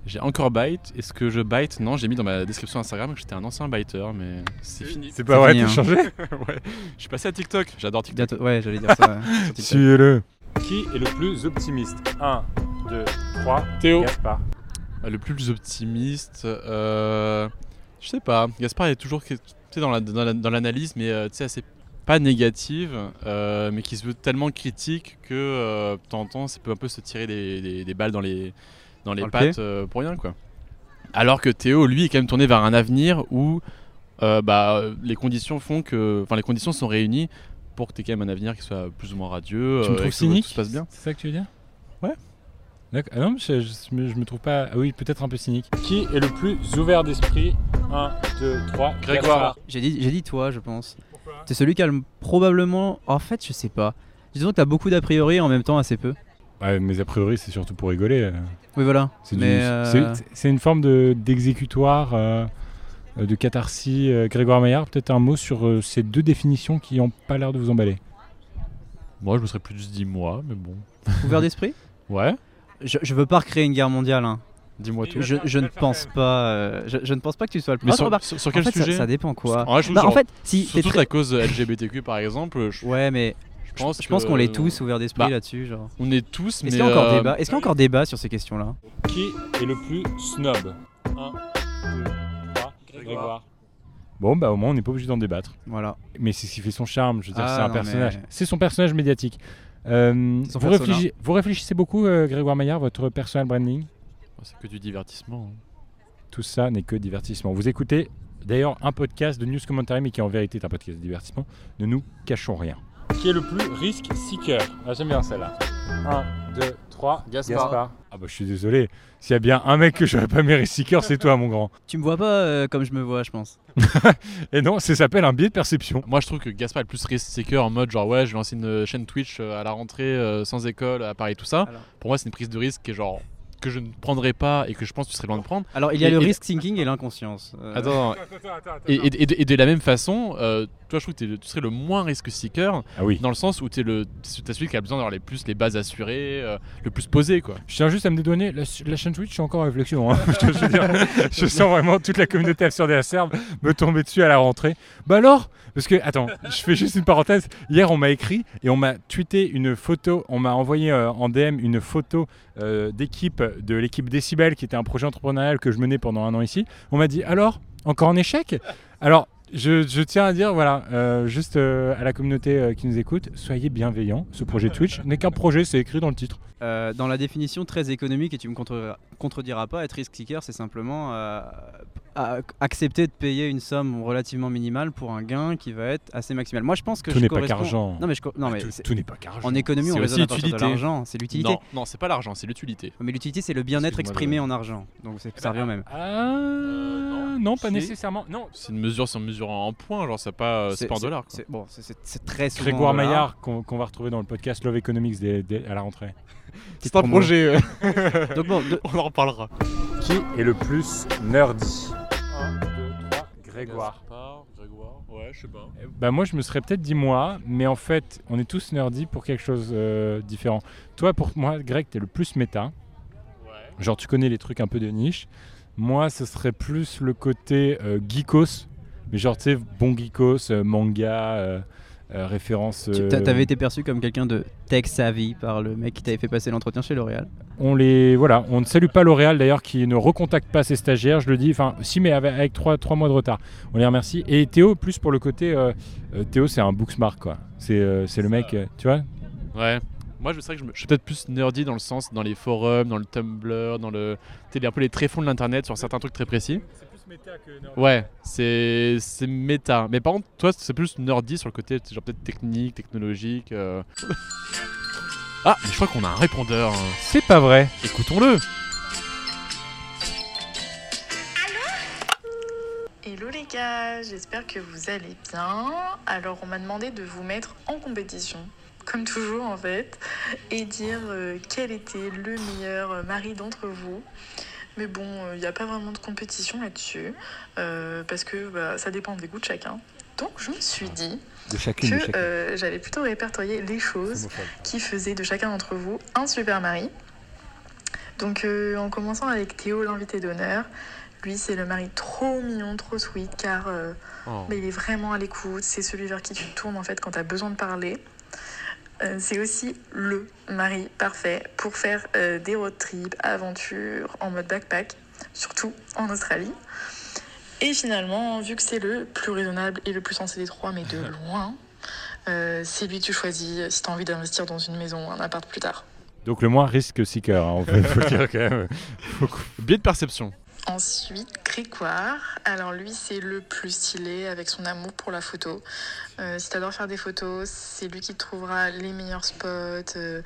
J'ai encore Byte. Est-ce que je Byte? Non, j'ai mis dans ma description Instagram que j'étais un ancien Byter, mais c'est fini. C'est pas vrai, t'as hein. changé? Ouais. Je suis passé à TikTok. J'adore TikTok. Ouais, j'allais dire ça. Suis-le. Qui est le plus optimiste? 1, 2, 3. Théo. Gaspard. Euh, Le plus optimiste, euh, je sais pas. Gaspard est toujours tu sais, dans la- dans la- dans l'analyse, mais euh, tu sais, assez pas négative, euh, mais qui se veut tellement critique que euh, de temps en temps, ça peut un peu se tirer des, des- des balles dans les, dans les Dans pattes euh, pour rien, quoi. Alors que Théo, lui, est quand même tourné vers un avenir où euh, bah, les conditions font que, enfin, les conditions sont réunies pour que tu aies quand même un avenir qui soit plus ou moins radieux. Tu me euh, trouves que cynique Tout se passe bien. C'est ça que tu veux dire Ouais. D'accord. Ah non, je, je, me- je me trouve pas. Ah oui, peut-être un peu cynique. Qui est le plus ouvert d'esprit? 1, 2, 3. Grégoire. J'ai dit, j'ai dit toi, je pense. C'est celui qui a le- probablement. En fait, je sais pas. Disons que t'as beaucoup d'a priori et en même temps assez peu. Ouais, mais a priori, c'est surtout pour rigoler. Oui, voilà. C'est du- euh, c'est- c'est une forme de- d'exécutoire, euh, de catharsis. euh, Grégoire Maillard, peut-être un mot sur euh, ces deux définitions qui n'ont pas l'air de vous emballer. Moi, je me serais plus dit moi, mais bon. Ouvert d'esprit? Ouais. je, je veux pas recréer une guerre mondiale. hein. Dis-moi tout. Je, je ne pense pas. euh, je, je ne pense pas que tu sois le plus. Mais Ah, sur, sur- sur en quel fait, sujet ça, dépend quoi. En vrai, je trouve Bah, en fait, si Surtout très- à cause LGBTQ par exemple, je, Ouais, mais je pense je pense que- qu'on l'est tous ouverts d'esprit Bah, là-dessus. Genre. On est tous, mais. Est-ce qu'il y a encore euh, débat Est-ce qu'il y a encore débat sur ces questions-là? Qui est le plus snob? 1, 2, 3. Grégoire. Bon, bah au moins, on n'est pas obligé d'en débattre. Voilà. Mais c'est ce qui fait son charme. Je veux dire, Ah, c'est un non, personnage. mais- C'est son personnage médiatique. Euh, son vous, persona. réfléchissez, vous réfléchissez beaucoup, euh, Grégoire Maillard, votre personal branding? C'est que du divertissement. hein. Tout ça n'est que divertissement. Vous écoutez d'ailleurs un podcast de news commentary, mais qui en vérité est un podcast de divertissement. Ne nous cachons rien. Qui est le plus risque seeker ah, J'aime bien celle-là. 1, 2, 3. Gaspard. Ah bah je suis désolé. S'il y a bien un mec que j'aurais pas mis seeker, c'est toi, mon grand. Tu me vois pas euh, comme je me vois, je pense. Et non, ça s'appelle un biais de perception. Moi, je trouve que Gaspard est le plus risk seeker en mode genre, ouais, je vais lancer une chaîne Twitch euh, à la rentrée euh, sans école à Paris, tout ça. Alors. Pour moi, c'est une prise de risque qui est genre que je ne prendrais pas et que je pense que tu serais loin de prendre. Alors, il y a Et- le et- risk thinking et l'inconscience. Euh, Attends, et, et- et de, et de la même façon, euh, toi, je trouve que tu serais le moins risk seeker Ah oui. dans le sens où tu es le, t'es celui qui a besoin d'avoir les plus les bases assurées, euh, le plus posé, quoi. Je tiens juste à me dédouaner, la, la chaîne Twitch, je suis encore en réflexion. hein. je, te- je veux dire, je sens vraiment toute la communauté absurde et acerbe me tomber dessus à la rentrée. Bah alors Parce que, attends, je fais juste une parenthèse. Hier, on m'a écrit et on m'a tweeté une photo, on m'a envoyé euh, en DM une photo euh, d'équipe, de l'équipe Décibel, qui était un projet entrepreneurial que je menais pendant un an ici. On m'a dit, alors, encore en échec? Alors, je, tiens à dire, voilà, euh, juste euh, à la communauté euh, qui nous écoute, soyez bienveillants. Ce projet Twitch n'est qu'un projet, c'est écrit dans le titre. Euh, dans la définition très économique, et tu me contre- contrediras pas, être risk seeker, c'est simplement euh, accepter de payer une somme relativement minimale pour un gain qui va être assez maximal. Moi, je pense que Tout je n'est pas qu'argent. Non, mais, je co- non, mais tout c'est- tout n'est pas qu'argent. en économie, on C'est raisonne à partir de l'argent. C'est l'utilité. Non, non, c'est pas l'argent, c'est l'utilité. Mais l'utilité, c'est le bien-être exprimé je- en argent. Donc, c'est- ça revient au même. Ah, non, pas nécessairement. Non. C'est une mesure sans mesure en points, genre c'est pas, euh, c'est pas en dollars. C'est bon, c'est- c'est c'est très souvent. Grégoire. Maillard, qu'on qu'on va retrouver dans le podcast Love Economics des- des- à la rentrée. Petite promo. projet. Donc, bon, de- On en reparlera. Qui est le plus nerdy 1, 2, 3, Grégoire. Gaspard, Grégoire, ouais, je sais pas. Bah moi je me serais peut-être dit moi, mais en fait on est tous nerdy pour quelque chose euh, différent. Toi pour moi Greg t'es le plus méta, Ouais. genre tu connais les trucs un peu de niche. Moi ce serait plus le côté euh, geekos, mais genre tu sais bon geekos, euh, manga, euh, euh, référence. Tu euh, T'avais été perçu comme quelqu'un de tech savvy par le mec qui t'avait fait passer l'entretien chez L'Oréal. On les voilà, on ne salue pas L'Oréal d'ailleurs qui ne recontacte pas ses stagiaires, je le dis. Enfin, si mais avec, avec trois, trois mois de retard. On les remercie. Et Théo plus pour le côté, euh, Théo c'est un booksmart quoi. C'est euh, c'est le mec, euh, tu vois? Ouais. Moi, je sais que je, me- je suis peut-être plus nerdy dans le sens, dans les forums, dans le Tumblr, dans le. Un peu les tréfonds de l'internet sur certains trucs très précis. C'est plus méta que. Ouais, c'est c'est méta. Mais par contre, toi, c'est plus nerdy sur le côté genre peut-être technique, technologique. euh. Ah, mais je crois qu'on a un répondeur. hein. C'est pas vrai. Écoutons-le. Hello les gars, j'espère que vous allez bien. Alors on m'a demandé de vous mettre en compétition, comme toujours en fait, et dire euh, quel était le meilleur mari d'entre vous. Mais bon, il n'y a pas vraiment de compétition là-dessus, euh, parce que bah, ça dépend des goûts de chacun. Donc je me suis dit De chacune, de que chacune. euh, j'allais plutôt répertorier les choses qui faisaient de chacun d'entre vous un super mari. Donc euh, en commençant avec Théo, l'invité d'honneur, lui c'est le mari trop mignon, trop sweet, car euh, Oh. mais il est vraiment à l'écoute, c'est celui vers qui tu te tournes en fait quand tu as besoin de parler. Euh, c'est aussi le mari parfait pour faire euh, des road trips, aventures en mode backpack, surtout en Australie. Et finalement, vu que c'est le plus raisonnable et le plus sensé des trois, mais de loin, euh, c'est lui que tu choisis si tu as envie d'investir dans une maison, un appart plus tard. Donc le moins risque seeker, hein, faut le dire quand même. Biais de perception. Ensuite, Grégoire. Alors lui, c'est le plus stylé avec son amour pour la photo. Euh, si t'adores faire des photos, c'est lui qui trouvera les meilleurs spots, euh,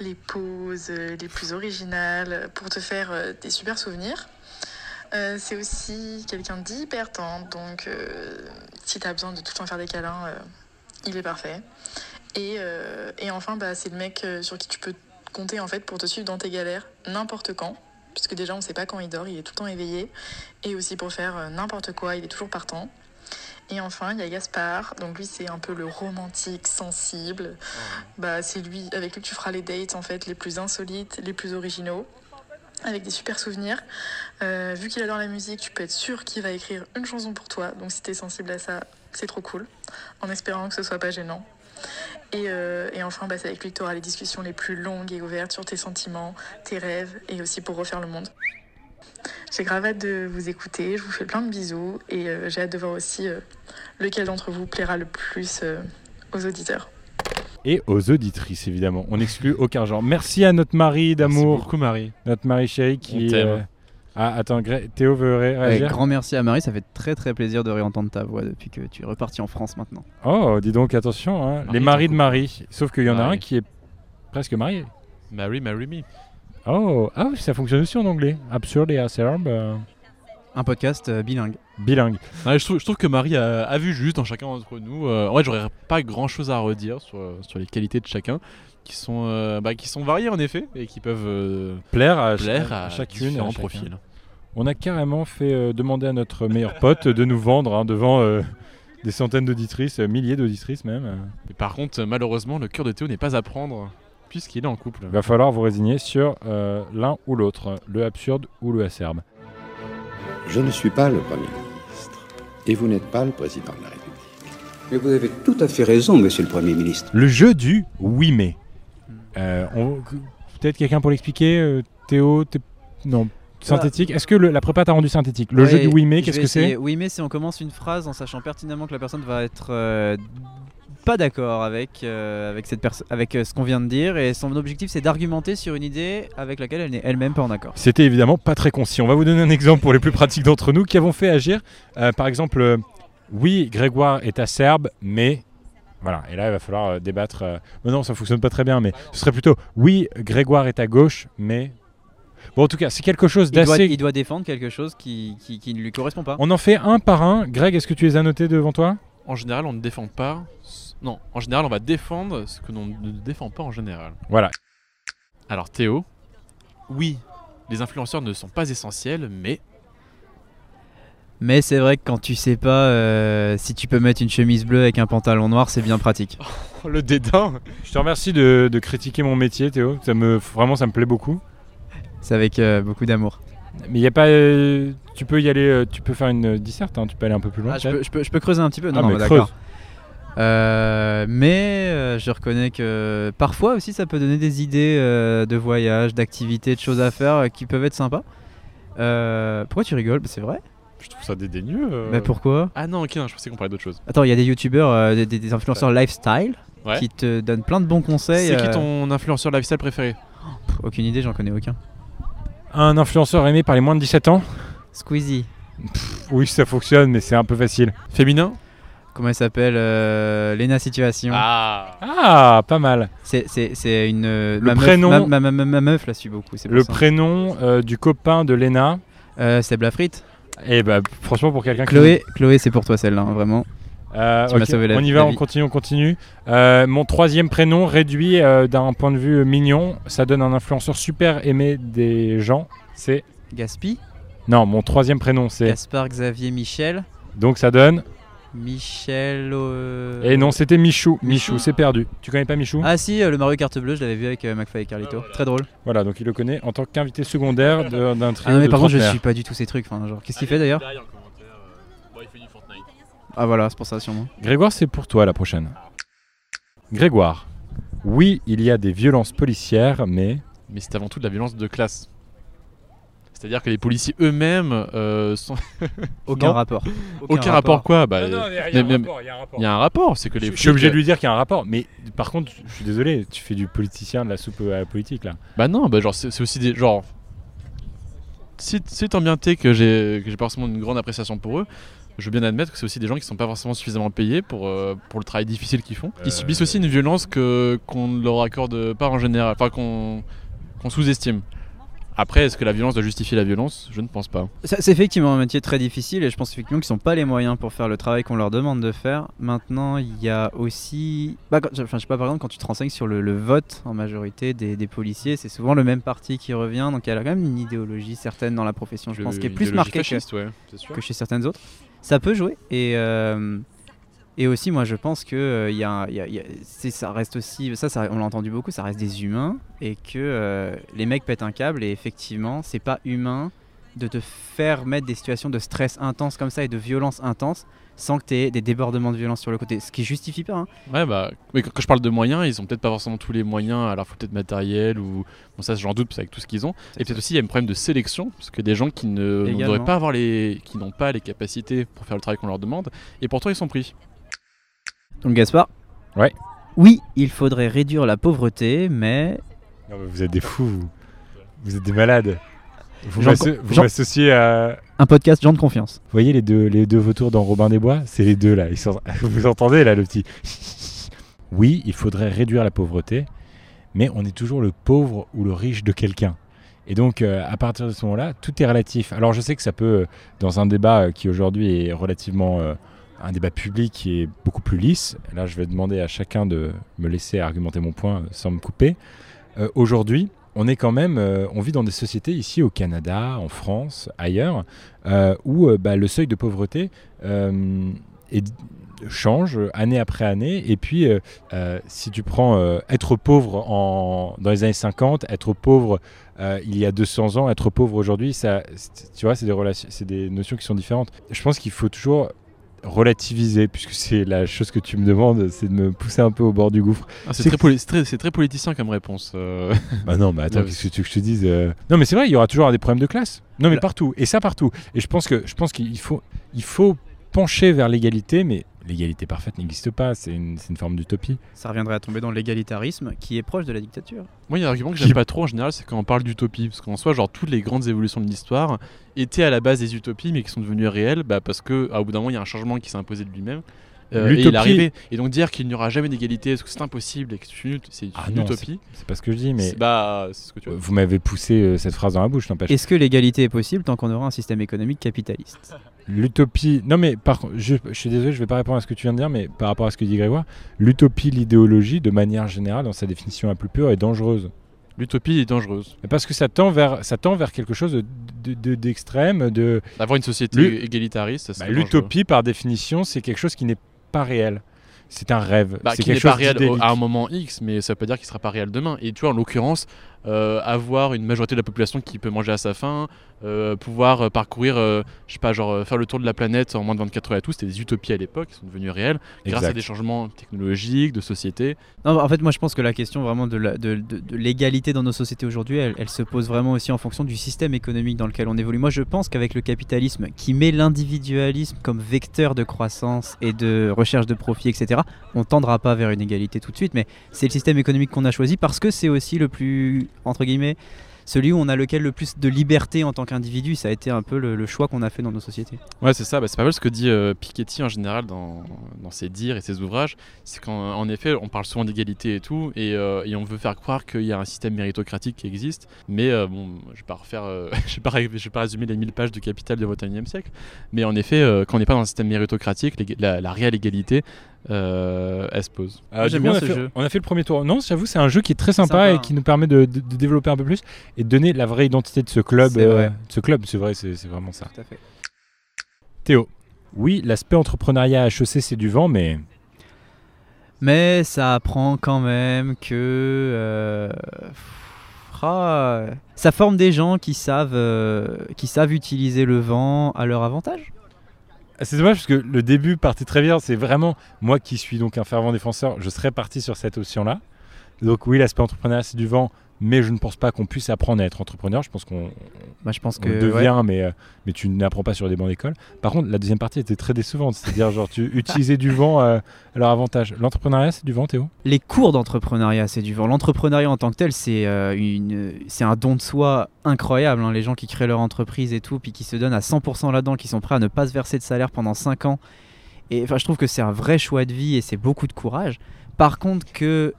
les poses euh, les plus originales pour te faire euh, des super souvenirs. C'est aussi quelqu'un d'hyper tendre, donc si t'as besoin de tout le temps faire des câlins, il est parfait. Et, et enfin, bah, c'est le mec sur qui tu peux compter en fait pour te suivre dans tes galères n'importe quand. Puisque déjà on sait pas quand il dort, il est tout le temps éveillé. Et aussi pour faire euh, n'importe quoi, il est toujours partant. Et enfin, il y a Gaspard. Donc lui, c'est un peu le romantique, sensible. Bah, c'est lui, avec lui que tu feras les dates en fait les plus insolites, les plus originaux, avec des super souvenirs. Euh, vu qu'il adore la musique, tu peux être sûr qu'il va écrire une chanson pour toi. Donc si t'es sensible à ça, c'est trop cool. En espérant que ce soit pas gênant. Et, euh, et enfin, bah, c'est avec lui que tu auras les discussions les plus longues et ouvertes sur tes sentiments, tes rêves et aussi pour refaire le monde. J'ai grave hâte de vous écouter, je vous fais plein de bisous et euh, j'ai hâte de voir aussi euh, lequel d'entre vous plaira le plus euh, aux auditeurs. Et aux auditrices, évidemment. On n'exclut aucun genre. Merci à notre mari d'amour. beaucoup, Marie. Notre mari chéri On qui. t'aime. Ah, attends, Gré- Théo veut ré- Ouais, réagir grand merci à Marie, ça fait très très plaisir de réentendre ta voix depuis que tu es reparti en France maintenant. Oh, dis donc, attention. hein. Marie Les maris en de Marie. Sauf qu'il y en a un qui est presque marié. Mary, marry me. Oh, ah, oui, ça fonctionne aussi en anglais. Absurde et acerbe. euh, Un podcast euh, bilingue. bilingue. Ouais, je, trouve, je trouve que Marie a, a vu juste dans chacun d'entre nous. Euh, en vrai, j'aurais pas grand chose à redire sur, sur les qualités de chacun, qui sont, euh, bah, qui sont variées en effet et qui peuvent euh, Plaire à, plaire à à, chacune. à chacun. profils. On a carrément fait euh, demander à notre meilleur pote de nous vendre hein, devant euh, des centaines d'auditrices, euh, milliers d'auditrices même. Mais par contre, malheureusement, le cœur de Théo n'est pas à prendre puisqu'il est en couple. Il va falloir vous résigner sur euh, l'un ou l'autre, le absurde ou le acerbe. Je ne suis pas le Premier ministre. Et vous n'êtes pas le Président de la République. Mais vous avez tout à fait raison, Monsieur le Premier ministre. Le jeu du oui mais. Euh, on- Peut-être quelqu'un pour l'expliquer euh, Théo t'es- Non. Synthétique Est-ce que le- la prépa t'a rendu synthétique? Le jeu du oui mais, qu'est-ce que c'est? Oui mais c'est on commence une phrase en sachant pertinemment que la personne va être euh, pas d'accord avec, euh, avec, cette perso- avec euh, ce qu'on vient de dire et son objectif c'est d'argumenter sur une idée avec laquelle elle n'est elle-même pas en accord. C'était évidemment pas très concis. On va vous donner un exemple pour les plus pratiques d'entre nous qui avons fait agir. Par exemple, oui, Grégoire est acerbe, mais. Voilà, et là il va falloir débattre. mais non, ça fonctionne pas très bien, mais ce serait plutôt oui, Grégoire est à gauche, mais. Bon, en tout cas, c'est quelque chose d'assez. il doit défendre quelque chose qui, qui, qui ne lui correspond pas. On en fait un par un. Greg, est-ce que tu les as notés devant toi? En général, on ne défend pas. Non, en général, on va défendre ce que l'on ne défend pas en général. Voilà. Alors, Théo, oui, les influenceurs ne sont pas essentiels, mais Mais c'est vrai que quand tu sais pas euh, si tu peux mettre une chemise bleue avec un pantalon noir, c'est bien pratique. le dédain. Je te remercie de, de critiquer mon métier, Théo. Ça me, vraiment, ça me plaît beaucoup. C'est avec euh, beaucoup d'amour. Mais il y a pas. euh, tu peux y aller. euh, tu peux faire une disserte. hein, tu peux aller un peu plus loin. Ah, je, peux, je, peux, je peux creuser un petit peu. Non, Ah, non, mais bah, d'accord. Euh, mais euh, je reconnais que parfois aussi ça peut donner des idées euh, de voyage, d'activités, de choses à faire euh, qui peuvent être sympas. Euh, pourquoi tu rigoles? Bah, C'est vrai Je trouve ça dédaigneux. euh. Mais pourquoi? Ah non, ok, non, je pensais qu'on parlait d'autre chose. Attends, il y a des youtubeurs, euh, des, des- des influenceurs lifestyle Ouais. qui te donnent plein de bons conseils. C'est qui ton influenceur lifestyle préféré? Pff, Aucune idée, j'en connais aucun. Un influenceur aimé par les moins de 17 ans Squeezie. Oui, ça fonctionne, mais c'est un peu facile. Féminin Comment elle s'appelle euh, Lena Situation. Ah Ah, pas mal. C'est, une. euh, Le ma meuf- prénom- ma, ma- ma- ma meuf la suit beaucoup. Le ça. prénom euh, du copain de Lena. Euh, c'est Blafrite. Et bah, franchement, pour quelqu'un qui. Chloé, Chloé, c'est pour toi celle-là, hein, vraiment. Euh, Tu m'as ok, sauvé la- on y va, on continue, on continue. Euh, mon troisième prénom, réduit euh, d'un point de vue mignon, ça donne un influenceur super aimé des gens. C'est. Gaspi. Non, mon troisième prénom, c'est. Gaspard Xavier Michel. Donc ça donne. Michel. Et non, c'était Michou. Michou, Michou. c'est perdu. Tu connais pas Michou? Ah si, le Mario Carte Bleue, je l'avais vu avec McFly et Carlito. Très drôle. Voilà, donc il le connaît en tant qu'invité secondaire de- d'un trio. Ah non mais par contre je suis pas du tout ces trucs. Enfin, genre, qu'est-ce qu'il fait d'ailleurs? Ah voilà, c'est pour ça sûrement. Grégoire, c'est pour toi la prochaine. Grégoire. Oui, il y a des violences policières, mais. Mais c'est avant tout de la violence de classe. C'est-à-dire que les policiers eux-mêmes euh, sont. Aucun Non rapport. Aucun, Aucun rapport. rapport. quoi bah, Non, non, il y a- un rapport, il y a un rapport. C'est que les Je suis obligé de lui dire qu'il y a un rapport, mais par contre, je suis désolé, tu fais du politicien, de la soupe à la politique là. Bah non, bah genre c'est aussi des genre si, si tant bien t'es que j'ai que j'ai pas forcément une grande appréciation pour eux, je veux bien admettre que c'est aussi des gens qui sont pas forcément suffisamment payés pour euh, pour le travail difficile qu'ils font. Ils Euh, subissent aussi une violence que qu'on ne leur accorde pas en général, enfin qu'on sous-estime. Après, est-ce que la violence doit justifier la violence? Je ne pense pas. C'est effectivement un métier très difficile et je pense effectivement qu'ils n'ont pas les moyens pour faire le travail qu'on leur demande de faire. Maintenant, il y a aussi. Bah, quand- enfin, je sais pas, par exemple, quand tu te renseignes sur le, le vote en majorité des, des policiers, c'est souvent le même parti qui revient. Donc il y a quand même une idéologie certaine dans la profession, je Le- pense, qui est plus marquée que, fasciste, ouais, c'est sûr. que chez certaines autres. Ça peut jouer. Et. euh, et aussi, moi, je pense que euh, y a, ça reste aussi, ça, ça, on l'a entendu beaucoup, ça reste des humains et que euh, les mecs pètent un câble et effectivement, c'est pas humain de te faire mettre des situations de stress intense comme ça et de violence intense sans que tu aies des débordements de violence sur le côté, ce qui justifie pas. hein. Ouais, bah, mais quand je parle de moyens, ils ont peut-être pas forcément tous les moyens, alors faut peut-être matériel ou. Bon, ça, j'en doute, parce avec tout ce qu'ils ont. Et peut-être aussi, il y a un problème de sélection, parce que des gens qui ne devraient pas avoir les. qui n'ont pas les capacités pour faire le travail qu'on leur demande, et pourtant ils sont pris. Donc Gaspard? Ouais. Oui, il faudrait réduire la pauvreté, mais Non, mais vous êtes des fous, vous. Vous êtes des malades. Vous m'associez à. un podcast gens de confiance. Vous voyez les deux, les deux vautours dans Robin des Bois C'est les deux là. Ils sont... Vous entendez là le petit Oui, il faudrait réduire la pauvreté, mais on est toujours le pauvre ou le riche de quelqu'un. Et donc, euh, à partir de ce moment-là, tout est relatif. Alors, je sais que ça peut, euh, dans un débat euh, qui aujourd'hui est relativement euh, un débat public qui est beaucoup plus lisse, là, je vais demander à chacun de me laisser argumenter mon point sans me couper. Euh, aujourd'hui, on est quand même, euh, on vit dans des sociétés ici au Canada, en France, ailleurs, euh, où euh, bah, le seuil de pauvreté change année après année. Et puis, si tu prends être pauvre en, dans les années 50, être pauvre il y a 200 ans, être pauvre aujourd'hui, ça, tu vois, c'est des, relations- c'est des notions qui sont différentes. Je pense qu'il faut toujours relativiser, puisque c'est la chose que tu me demandes, c'est de me pousser un peu au bord du gouffre. Ah, c'est, très politicien comme réponse. euh. Bah non, mais attends, qu'est-ce que tu veux que je te dise euh? Non, mais c'est vrai, il y aura toujours des problèmes de classe. Non, mais partout, et ça partout. Et je pense que je pense qu'il faut il faut pencher vers l'égalité, mais l'égalité parfaite n'existe pas. C'est une, forme d'utopie. Ça reviendrait à tomber dans l'égalitarisme qui est proche de la dictature. Moi, il y a un argument que Qui- j'aime pas trop en général, c'est quand on parle d'utopie. Parce qu'en soi, genre, toutes les grandes évolutions de l'histoire étaient à la base des utopies, mais qui sont devenues réelles bah, parce qu'au bout d'un moment, il y a un changement qui s'est imposé de lui-même. Euh, et il L'utopie- est arrivé. Et donc, dire qu'il n'y aura jamais d'égalité, parce que c'est impossible et que c'est une, c'est une Ah non, utopie. C'est pas ce que je dis, mais c'est- Bah, c'est ce que tu veux. vous m'avez poussé euh, cette phrase dans la bouche, n'empêche. Est-ce que l'égalité est possible tant qu'on aura un système économique capitaliste? L'utopie. Non, mais par contre, je, je suis désolé, je vais pas répondre à ce que tu viens de dire, mais par rapport à ce que dit Grégoire, l'utopie, l'idéologie, de manière générale, dans sa définition la plus pure, est dangereuse. L'utopie est dangereuse. Parce que ça tend vers, ça tend vers quelque chose de- de- de- d'extrême, de, D'avoir une société Lu- égalitariste, ça Bah, serait dangereux. L'utopie, par définition, c'est quelque chose qui n'est pas réel. c'est un rêve. Bah, c'est qui n'est quelque pas chose réel au- à un moment X, mais ça veut pas dire qu'il sera pas réel demain. Et tu vois, en l'occurrence, euh, avoir une majorité de la population qui peut manger à sa faim, euh, pouvoir euh, parcourir, euh, je sais pas, genre faire le tour de la planète en moins de 24 heures et tout, c'était des utopies à l'époque, qui sont devenues réelles, grâce à des changements technologiques, de société. Non, en fait, moi je pense que la question vraiment de la- de- de- de l'égalité dans nos sociétés aujourd'hui, elle, elle se pose vraiment aussi en fonction du système économique dans lequel on évolue. Moi je pense qu'avec le capitalisme qui met l'individualisme comme vecteur de croissance et de recherche de profit, etc., on tendra pas vers une égalité tout de suite, mais c'est le système économique qu'on a choisi parce que c'est aussi le plus, entre guillemets, celui où on a lequel le plus de liberté en tant qu'individu. Ça a été un peu le, choix qu'on a fait dans nos sociétés. Ouais, c'est ça. Bah, c'est pas mal ce que dit euh, Piketty en général dans, dans ses dires et ses ouvrages. C'est qu'en en effet, on parle souvent d'égalité et tout, et, euh, et on veut faire croire qu'il y a un système méritocratique qui existe. Mais euh, bon, je vais pas refaire, je vais pas, je vais pas résumer les 1000 pages de Capital du 21e siècle. Mais en effet, quand on n'est pas dans un système méritocratique, la réelle égalité, euh, elle se pose. Euh, du coup, on, a fait, on a fait le premier tour. Non, j'avoue, c'est un jeu qui est très sympa, Sympa, et hein. qui nous permet de, de- de développer un peu plus et de donner la vraie identité de ce club. C'est vrai. de ce club, c'est vrai, c'est c'est vraiment ça. Tout à fait. Théo, oui, l'aspect entrepreneuriat à HEC, c'est du vent, mais Mais ça apprend quand même que euh, ah, ça forme des gens qui savent, euh, qui savent utiliser le vent à leur avantage. C'est dommage parce que le début partait très bien. C'est vraiment moi qui suis donc un fervent défenseur. Je serais parti sur cette option-là. Donc oui, l'aspect entrepreneuriat, c'est du vent, mais je ne pense pas qu'on puisse apprendre à être entrepreneur. Je pense qu'on Bah, je pense on que le devient, mais, euh, mais tu n'apprends pas sur des bancs d'école. Par contre, la deuxième partie était très décevante. C'est-à-dire, genre, tu utilisais du vent euh, à leur avantage. L'entrepreneuriat, c'est du vent, Théo? Les cours d'entrepreneuriat, c'est du vent. L'entrepreneuriat en tant que tel, c'est euh, une, c'est un don de soi incroyable. hein. Les gens qui créent leur entreprise et tout, puis qui se donnent à 100% là-dedans, qui sont prêts à ne pas se verser de salaire pendant 5 ans. Et enfin, je trouve que c'est un vrai choix de vie et c'est beaucoup de courage. Par contre, que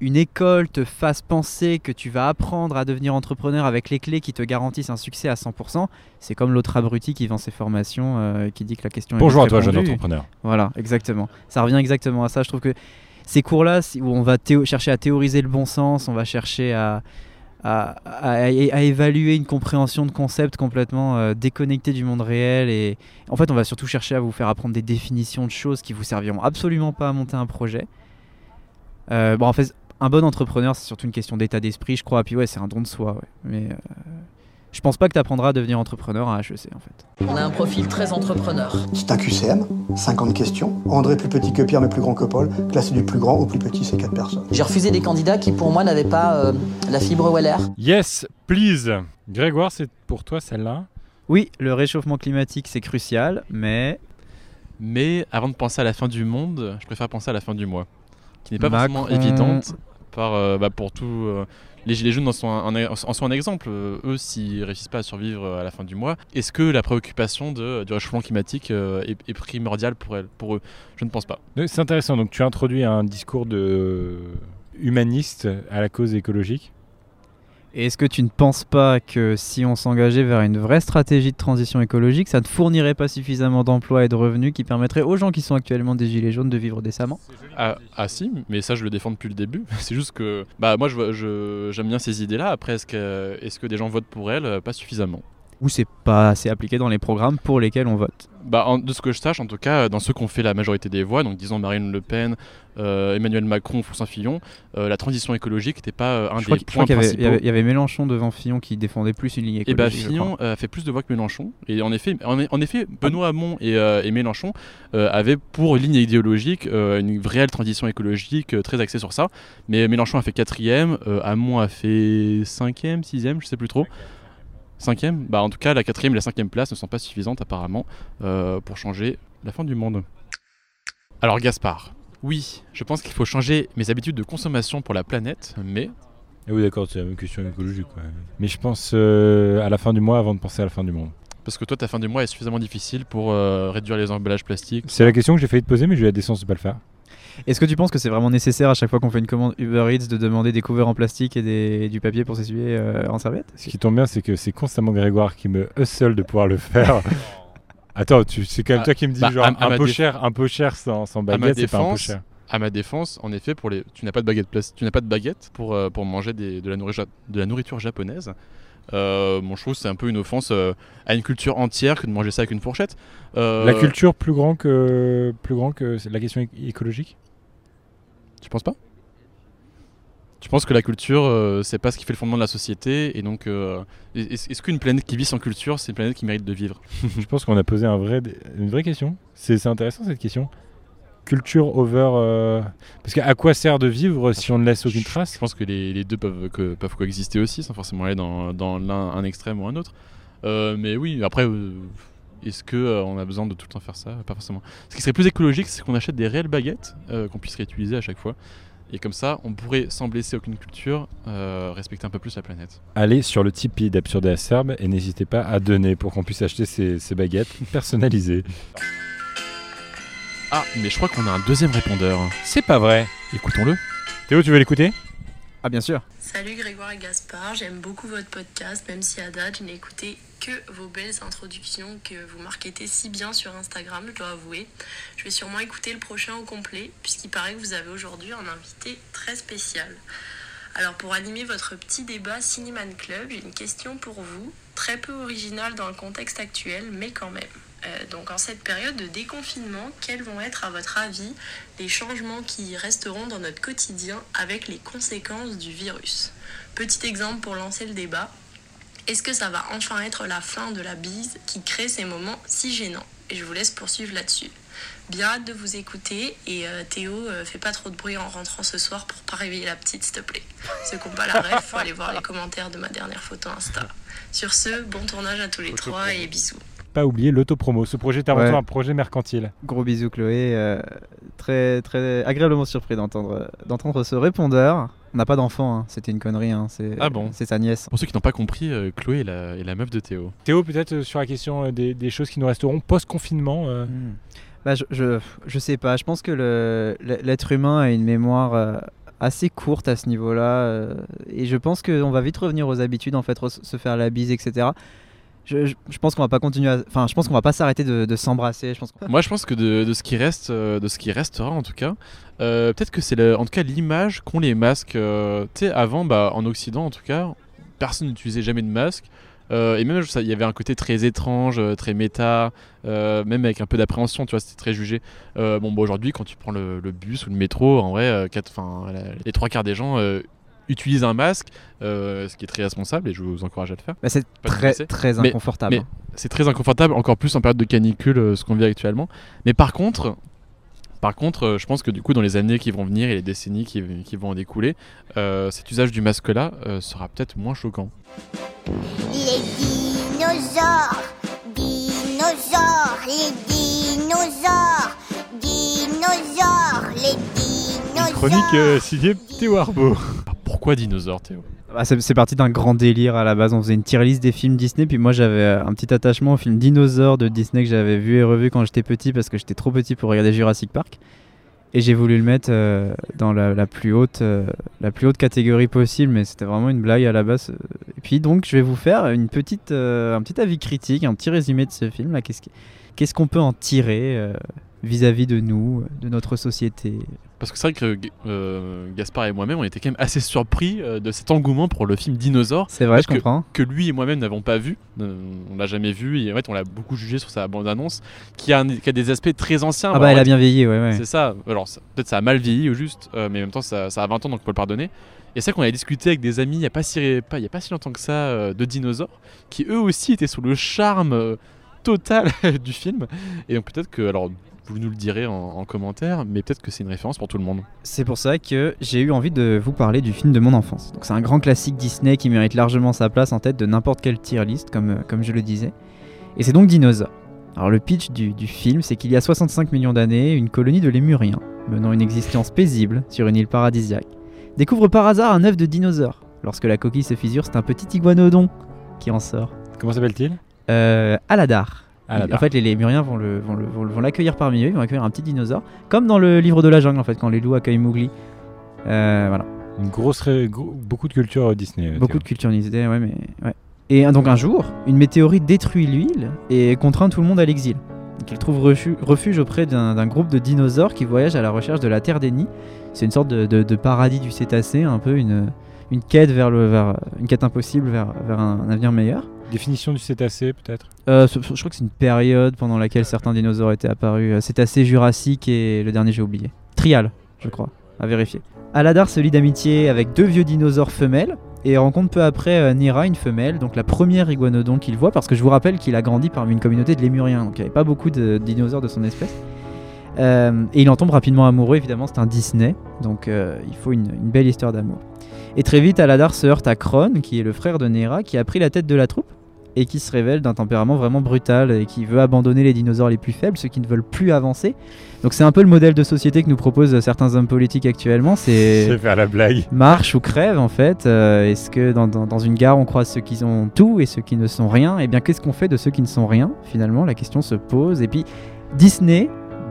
une école te fasse penser que tu vas apprendre à devenir entrepreneur avec les clés qui te garantissent un succès à 100%, c'est comme l'autre abruti qui vend ses formations, euh, qui dit que la question est Bonjour à toi, jeune entrepreneur. Voilà, exactement. Ça revient exactement à ça. Je trouve que ces cours-là, où on va chercher à théoriser le bon sens, on va chercher à, à, à- à évaluer une compréhension de concepts complètement euh, déconnectés du monde réel. Et en fait, on va surtout chercher à vous faire apprendre des définitions de choses qui vous serviront absolument pas à monter un projet. Euh, bon, en fait, un bon entrepreneur, c'est surtout une question d'état d'esprit, je crois. Puis ouais, c'est un don de soi. ouais. Mais euh, je pense pas que tu apprendras à devenir entrepreneur à HEC, en fait. On a un profil très entrepreneur. C'est un QCM, 50 questions. André plus petit que Pierre mais plus grand que Paul. Classé du plus grand au plus petit, c'est 4 personnes. J'ai refusé des candidats qui, pour moi, n'avaient pas euh, la fibre Weller. Yes, please. Grégoire, c'est pour toi celle-là Oui, le réchauffement climatique, c'est crucial, mais Mais avant de penser à la fin du monde, je préfère penser à la fin du mois, qui n'est pas Macron. forcément évidente par, euh, bah, pour tout. euh, les Gilets jaunes en sont un, en sont un exemple. Euh, eux, s'ils réussissent pas à survivre à la fin du mois, est-ce que la préoccupation de, du réchauffement climatique est, primordiale pour, elle, pour eux? Je ne pense pas. C'est intéressant. Donc, tu as introduit un discours de humaniste à la cause écologique? Et Est-ce que tu ne penses pas que si on s'engageait vers une vraie stratégie de transition écologique, ça ne fournirait pas suffisamment d'emplois et de revenus qui permettraient aux gens qui sont actuellement des gilets jaunes de vivre décemment? Ah, ah si, mais ça je le défends depuis le début. C'est juste que bah moi je vois- je- j'aime bien ces idées-là. Après est-ce que, est-ce que des gens votent pour elles? Pas suffisamment. Ou c'est pas assez appliqué dans les programmes pour lesquels on vote Bah, en- de ce que je sache, en tout cas, dans ceux qui ont fait la majorité des voix, donc disons Marine Le Pen, euh, Emmanuel Macron, François Fillon, euh, la transition écologique n'était pas euh, un Je crois des je crois points avait- principaux. il y avait- il y avait Mélenchon devant Fillon qui défendait plus une ligne Et bah écologique. je Fillon crois. euh, a fait plus de voix que Mélenchon. Et en effet, en, en effet Benoît Hamon et, euh, et Mélenchon euh, avaient pour ligne idéologique euh, une réelle transition écologique euh, très axée sur ça. Mais Mélenchon a fait quatrième, euh, Hamon a fait cinquième, sixième, je sais plus trop. Cinquième Bah en tout cas, la quatrième et la cinquième place ne sont pas suffisantes apparemment euh, pour changer la fin du monde. Alors Gaspard, oui, je pense qu'il faut changer mes habitudes de consommation pour la planète, mais Ah oui, d'accord, c'est la même question écologique. quoi. Mais je pense euh, à la fin du mois avant de penser à la fin du monde. parce que toi ta fin du mois est suffisamment difficile pour euh, réduire les emballages plastiques. C'est la question que j'ai failli te poser, mais j'ai eu la décence de pas le faire. Est-ce que tu penses que c'est vraiment nécessaire à chaque fois qu'on fait une commande Uber Eats de demander des couverts en plastique et des- du papier pour s'essuyer euh, en serviette? Ce qui tombe bien, c'est que c'est constamment Grégoire qui me hustle de pouvoir le faire. Attends, c'est quand même Ah, toi qui me dis bah, genre à- un, à peu déf- cher, un peu cher sans, sans à ma baguette, c'est pas un peu défense, cher. à ma défense, en effet, pour les, tu n'as pas de baguette, tu n'as pas de baguette pour, euh, pour manger des- de, la nourriture, de la nourriture japonaise. Euh, bon, je trouve que c'est un peu une offense euh, à une culture entière que de manger ça avec une fourchette. Euh, La culture plus grand que plus grand que c'est la question écologique? Tu penses pas? Tu penses que la culture, euh, c'est pas ce qui fait le fondement de la société et donc, euh, est- est-ce qu'une planète qui vit sans culture, c'est une planète qui mérite de vivre? Je pense qu'on a posé un vrai, une vraie question. C'est intéressant cette question. Culture over. euh, Parce qu'à quoi sert de vivre si on ne laisse aucune trace? Je pense que les, les deux peuvent, que- peuvent coexister aussi, sans forcément aller dans, dans l'un un extrême ou un autre. Euh, mais oui, après, euh, est-ce que euh, on a besoin de tout le temps faire ça? Pas forcément. Ce qui serait plus écologique, c'est qu'on achète des réelles baguettes euh, qu'on puisse réutiliser à chaque fois. Et comme ça, on pourrait, sans blesser aucune culture, euh, respecter un peu plus la planète. Allez sur le Tipeee d'Absurde et Acerbe et n'hésitez pas à donner pour qu'on puisse acheter ces, ces baguettes personnalisées. Ah, mais je crois qu'on a un deuxième répondeur. C'est pas vrai. Écoutons-le. Théo, tu veux l'écouter? Ah, bien sûr. Salut Grégoire et Gaspard, j'aime beaucoup votre podcast, même si à date je n'ai écouté que vos belles introductions que vous marketez si bien sur Instagram, je dois avouer. Je vais sûrement écouter le prochain au complet, puisqu'il paraît que vous avez aujourd'hui un invité très spécial. Alors pour animer votre petit débat Cinéman Club, j'ai une question pour vous, très peu originale dans le contexte actuel, mais quand même. Euh, donc en cette période de déconfinement, quels vont être à votre avis les changements qui resteront dans notre quotidien avec les conséquences du virus? Petit exemple pour lancer le débat. Est-ce que ça va enfin être la fin de la bise qui crée ces moments si gênants Et je vous laisse poursuivre là-dessus. Bien hâte de vous écouter et euh, Théo, euh, fais pas trop de bruit en rentrant ce soir pour pas réveiller la petite s'il te plaît. Ceux qui n'ont pas la ref, faut aller voir les commentaires de ma dernière photo Insta. Sur ce, bon tournage à tous les trois et bisous. Pas oublier l'autopromo. Ce projet est avant Ouais. tout un projet mercantile. Gros bisous Chloé, euh, très très agréablement surpris d'entendre d'entendre ce répondeur. On n'a pas d'enfant, hein, c'était une connerie, hein, c'est Ah bon c'est sa nièce. Pour ceux qui n'ont pas compris, euh, Chloé est la, est la meuf de Théo. Théo, peut-être euh, sur la question euh, des, des choses qui nous resteront post-confinement. euh, Hmm. Bah, je, je, je sais pas, je pense que le- l'être humain a une mémoire euh, assez courte à ce niveau-là et je pense qu'on va vite revenir aux habitudes en fait, se faire la bise, etc. Je, pense qu'on va pas continuer, enfin je pense qu'on va pas s'arrêter de, s'embrasser. Je pense Moi, je pense que de, ce qui reste, euh, de ce qui restera en tout cas, euh, peut-être que c'est en tout cas l'image qu'ont les masques. euh, avant, bah, en Occident en tout cas, personne n'utilisait jamais de masque. Et même, il y avait un côté très étrange, très méta, même avec un peu d'appréhension, tu vois, c'était très jugé. Bon, bah, aujourd'hui, quand tu prends le, bus ou le métro, en vrai, quatre- 'fin, les trois quarts des gens utilisent un masque, euh, ce qui est très responsable et je vous encourage à le faire. Bah, c'est très, très inconfortable, mais hein. c'est très inconfortable, encore plus en période de canicule, euh, ce qu'on vit actuellement. Mais par contre, par contre, euh, je pense que du coup, dans les années qui vont venir et les décennies qui, qui vont en découler, euh, cet usage du masque-là euh, sera peut-être moins choquant. Les dinosaures, dinosaures, les dinosaures, dinosaures, les dinosaures. Chronique euh, signée Théo Arbo. Pourquoi dinosaures, Théo? Bah, c'est c'est parti d'un grand délire à la base. On faisait une tier list des films Disney, puis moi j'avais euh, un petit attachement au film Dinosaure de Disney que j'avais vu et revu quand j'étais petit parce que j'étais trop petit pour regarder Jurassic Park. Et j'ai voulu le mettre euh, dans la, la plus haute, euh, la plus haute catégorie possible, mais c'était vraiment une blague à la base. Et puis donc je vais vous faire une petite, euh, un petit avis critique, un petit résumé de ce film. là. Qu'est-ce qu'est-ce qu'on peut en tirer euh, vis-à-vis de nous, de notre société? Parce que c'est vrai que euh, Gaspard et moi-même, on était quand même assez surpris euh, de cet engouement pour le film Dinosaure. C'est vrai, je que, comprends. Que lui et moi-même n'avons pas vu. Euh, on l'a jamais vu. Et en fait, on l'a beaucoup jugé sur sa bande-annonce, qui, a un- qui a des aspects très anciens. Ah bah, elle a bien vieilli, ouais, ouais. C'est ça. Alors, peut-être ça a mal vieilli au juste, euh, mais en même temps, ça, ça a 20 ans, donc on peut le pardonner. Et c'est vrai qu'on avait discuté avec des amis il n'y a, pas si- pas- il y a pas si longtemps que ça euh, de dinosaures, qui eux aussi étaient sous le charme total du film. Et donc peut-être que, alors vous nous le direz en, en commentaire, mais peut-être que c'est une référence pour tout le monde. C'est pour ça que j'ai eu envie de vous parler du film de mon enfance. Donc c'est un grand classique Disney qui mérite largement sa place en tête de n'importe quelle tier list, comme, euh, comme je le disais. Et c'est donc Dinosaure. Alors le pitch du, du film, c'est qu'il y a 65 millions d'années, une colonie de lémuriens, menant une existence paisible sur une île paradisiaque, découvre par hasard un œuf de dinosaure. Lorsque la coquille se fissure, c'est un petit iguanodon qui en sort. Comment s'appelle-t-il? Euh, Aladar. Aladar. En fait, les lémuriens vont le- vont le- vont le- vont l'accueillir parmi eux, ils vont accueillir un petit dinosaure, comme dans le livre de la jungle en fait, quand les loups accueillent Mowgli. Euh, voilà. Une grosse, ré- gros- beaucoup de culture euh, Disney. euh, Beaucoup de culture Disney, ouais, mais ouais. Et donc un jour, une météorite détruit l'île et contraint tout le monde à l'exil. Trouvent refu- refuge auprès d'un d'un groupe de dinosaures qui voyagent à la recherche de la Terre des Nids. C'est une sorte de, de- de paradis du cétacé, un peu une, une quête vers le, vers, une quête impossible vers, vers un, un avenir meilleur. Définition du cétacé, peut-être? Euh, je crois que c'est une période pendant laquelle certains dinosaures étaient apparus. Euh, Cétacé, Jurassique et le dernier j'ai oublié. Trial, je crois, à vérifier. Aladar se lie d'amitié avec deux vieux dinosaures femelles et rencontre peu après euh, Nira, une femelle, donc la première iguanodon qu'il voit, parce que je vous rappelle qu'il a grandi parmi une communauté de lémuriens, donc il n'y avait pas beaucoup de dinosaures de son espèce. Euh, et il en tombe rapidement amoureux, évidemment, c'est un Disney, donc euh, il faut une, une belle histoire d'amour. Et très vite, Aladar se heurte à Kron, qui est le frère de Nera, qui a pris la tête de la troupe et qui se révèle d'un tempérament vraiment brutal et qui veut abandonner les dinosaures les plus faibles, ceux qui ne veulent plus avancer. Donc c'est un peu le modèle de société que nous proposent certains hommes politiques actuellement. C'est faire la blague. marche ou crève en fait. Euh, Est-ce que dans, dans- dans une gare on croise ceux qui ont tout et ceux qui ne sont rien? Et bien qu'est-ce qu'on fait de ceux qui ne sont rien Finalement? La question se pose. Et puis Disney,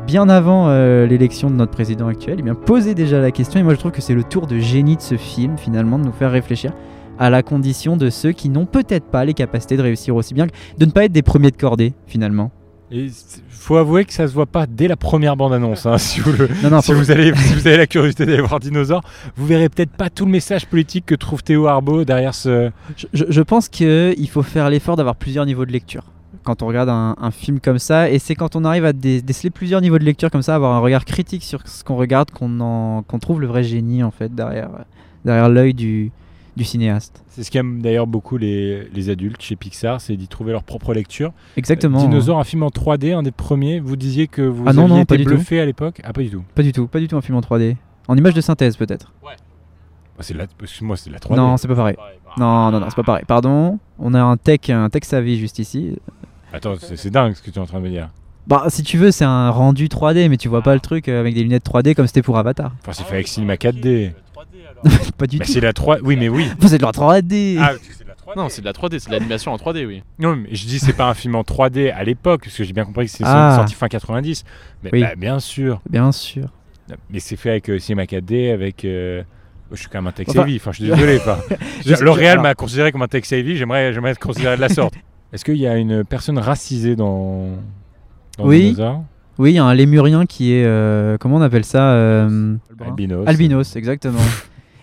bien avant euh, l'élection de notre président actuel, eh bien posait déjà la question. Et moi je trouve que c'est le tour de génie de ce film finalement de nous faire réfléchir à la condition de ceux qui n'ont peut-être pas les capacités de réussir aussi bien, que- de ne pas être des premiers de cordée finalement. Et faut avouer que ça se voit pas dès la première bande-annonce. hein, si vous, le- Non, non, si, vous allez, si vous avez la curiosité d'aller voir Dinosaure, vous verrez peut-être pas tout le message politique que trouve Théo Arbaud derrière ce. Je, je- pense qu'il faut faire l'effort d'avoir plusieurs niveaux de lecture quand on regarde un, un film comme ça. Et c'est quand on arrive à dé- déceler plusieurs niveaux de lecture comme ça, avoir un regard critique sur ce qu'on regarde, qu'on trouve le vrai génie en fait derrière, derrière l'œil du, du cinéaste. C'est ce qu'aiment d'ailleurs beaucoup les, les adultes chez Pixar, c'est d'y trouver leur propre lecture. Exactement. Euh, Dinosaure, un film en 3D, un des premiers. Vous disiez que vous Ah non, aviez non, été pas du tout. bluffé à l'époque. Ah pas du tout. Pas du tout, pas du tout un film en 3D. En image de synthèse peut-être. Bah, c'est la, excuse-moi, c'est la 3D. Non, c'est pas pareil. Non, non, non, c'est pas pareil. Pardon. On a un tech, un tech savvy juste ici. Attends, c'est c'est dingue ce que tu es en train de me dire. Bah, si tu veux, c'est un rendu 3D, mais tu vois pas le truc avec des lunettes 3D comme c'était pour Avatar. Enfin, c'est fait avec Cinema 4D. pas du Bah, tout. c'est la 3 Oui, mais oui. c'est de la 3D. Ah, c'est de la 3D. Non, c'est de la 3D, c'est de l'animation en 3D, oui. Non, mais je dis c'est pas un film en 3D à l'époque, parce que j'ai bien compris que c'est Ah. sorti fin 90. Mais Oui. bah, bien sûr. Bien sûr. Mais c'est fait avec euh, Cinema 4D, avec. euh, Je suis quand même un tech savvy, enfin je suis désolé. enfin. Alors- m'a considéré comme un tech savvy, j'aimerais j'aimerais être considéré de la sorte. Est-ce qu'il y a une personne racisée dans, dans Oui. Oui, il y a un lémurien qui est. euh, comment on appelle ça euh, Albinos. Albinos, exactement.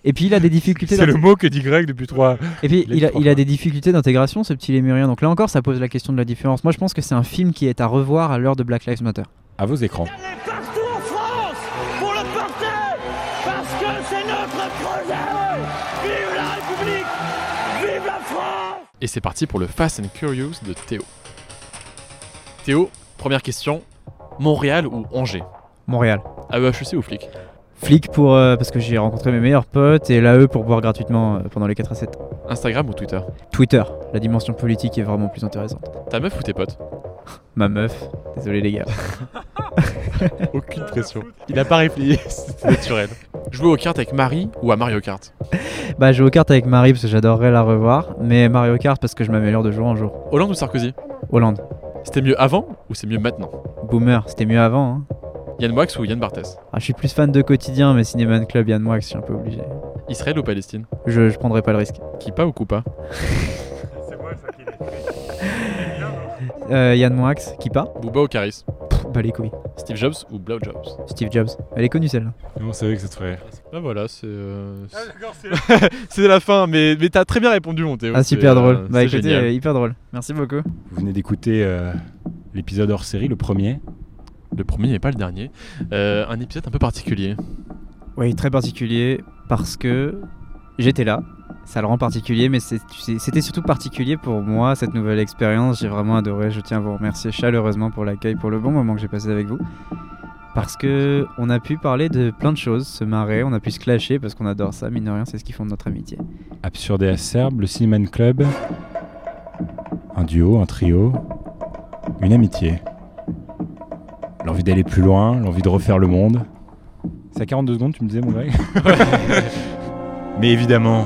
Et puis il a des difficultés. C'est le mot que dit Greg depuis trois. Et puis il a, il des difficultés d'intégration, ce petit lémurien. Donc là encore, ça pose la question de la différence. Moi, je pense que c'est un film qui est à revoir à l'heure de Black Lives Matter. À vos écrans. partout en France pour le porter parce que c'est notre projet. Vive la République, vive la France. Et c'est parti pour le Fast and Curious de Théo. Théo, première question. Montréal ou Angers? Montréal. AEHEC ou flic Flic pour euh, parce que j'ai rencontré mes meilleurs potes et l'AE pour boire gratuitement euh, pendant les 4 à 7. Instagram ou Twitter? Twitter, la dimension politique est vraiment plus intéressante. Ta meuf ou tes potes? Ma meuf, désolé les gars. Aucune pression. Il a pas réfléchi, c'était naturel. Jouer aux cartes avec Marie ou à Mario Kart? Bah, je joue aux cartes avec Marie parce que j'adorerais la revoir, mais Mario Kart parce que je m'améliore de jour en jour. Hollande ou Sarkozy? Hollande. C'était mieux avant ou c'est mieux maintenant? Boomer, c'était mieux avant. Hein. Yann Moix ou Yann Barthès? Ah, je suis plus fan de quotidien, mais Cinéman Club, Yann Moix, je suis un peu obligé. Israël ou Palestine? Je, je prendrai pas le risque. Kippa ou Koupa? Euh, Yann Moix, qui part Booba ou Caris? Bah les couilles. Steve Jobs ou Blow Jobs? Steve Jobs. Elle est connue celle-là. On savait que ça te ferait. Ah voilà, c'est. euh, c'est- c'est la fin, mais, mais t'as très bien répondu, mon Théo. Ah, c'est, super drôle. euh, Bah c'est écoutez, génial. euh, hyper drôle. Merci beaucoup. Vous venez d'écouter euh, l'épisode hors série, le premier. Le premier n'est pas le dernier. Euh, un épisode un peu particulier. Oui, très particulier parce que j'étais là. Ça le rend particulier, mais c'était surtout particulier pour moi, cette nouvelle expérience. J'ai vraiment adoré. Je tiens à vous remercier chaleureusement pour l'accueil, pour le bon moment que j'ai passé avec vous. Parce que on a pu parler de plein de choses, se marrer, on a pu se clasher parce qu'on adore ça, mine de rien, c'est ce qui fonde notre amitié. Absurde et acerbe, le Cinéman Club. Un duo, un trio. Une amitié. L'envie d'aller plus loin, l'envie de refaire le monde. C'est à 42 secondes, tu me disais, mon Greg Mais évidemment.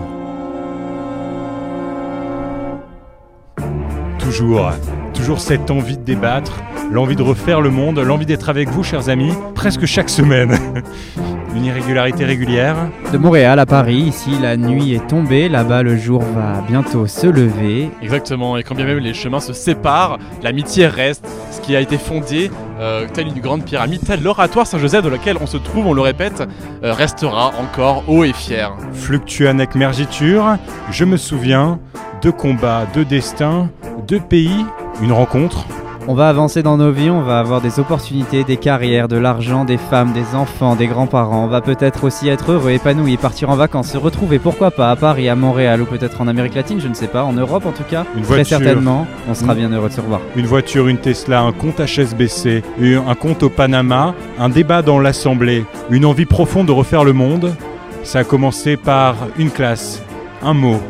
Toujours, toujours cette envie de débattre, l'envie de refaire le monde, l'envie d'être avec vous, chers amis, presque chaque semaine. Une irrégularité régulière. De Montréal à Paris, ici la nuit est tombée, là-bas le jour va bientôt se lever. Exactement, et quand bien même les chemins se séparent, l'amitié reste, ce qui a été fondé, euh, tel une grande pyramide, tel l'oratoire Saint-Joseph dans lequel on se trouve, on le répète, euh, restera encore haut et fier. Fluctuanec mergiture, je me souviens, deux combats, deux destins, deux pays, une rencontre. On va avancer dans nos vies, on va avoir des opportunités, des carrières, de l'argent, des femmes, des enfants, des grands-parents. On va peut-être aussi être heureux, épanoui, partir en vacances, se retrouver, pourquoi pas, à Paris, à Montréal ou peut-être en Amérique latine, je ne sais pas, en Europe en tout cas. Une Très voiture. certainement, on sera Une- bien heureux de se revoir. Une voiture, une Tesla, un compte HSBC, un compte au Panama, un débat dans l'Assemblée, une envie profonde de refaire le monde. Ça a commencé par une classe, un mot,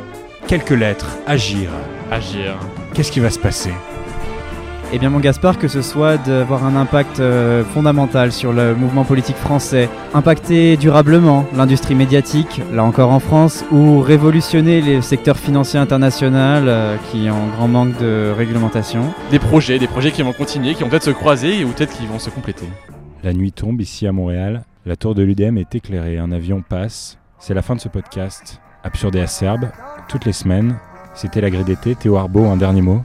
quelques lettres, agir. Agir. Qu'est-ce qui va se passer? Eh bien mon Gaspard, que ce soit d'avoir un impact euh, fondamental sur le mouvement politique français, impacter durablement l'industrie médiatique, là encore en France, ou révolutionner les secteurs financiers international euh, qui ont grand manque de réglementation. Des projets, des projets qui vont continuer, qui vont peut-être se croiser ou peut-être qui vont se compléter. La nuit tombe ici à Montréal. La tour de l'UDM est éclairée. Un avion passe. C'est la fin de ce podcast. Absurde et acerbe. Toutes les semaines. C'était la grille d'été. Théo Arbeau, un dernier mot.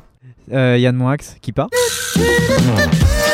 Euh, Yann Moix qui part Non.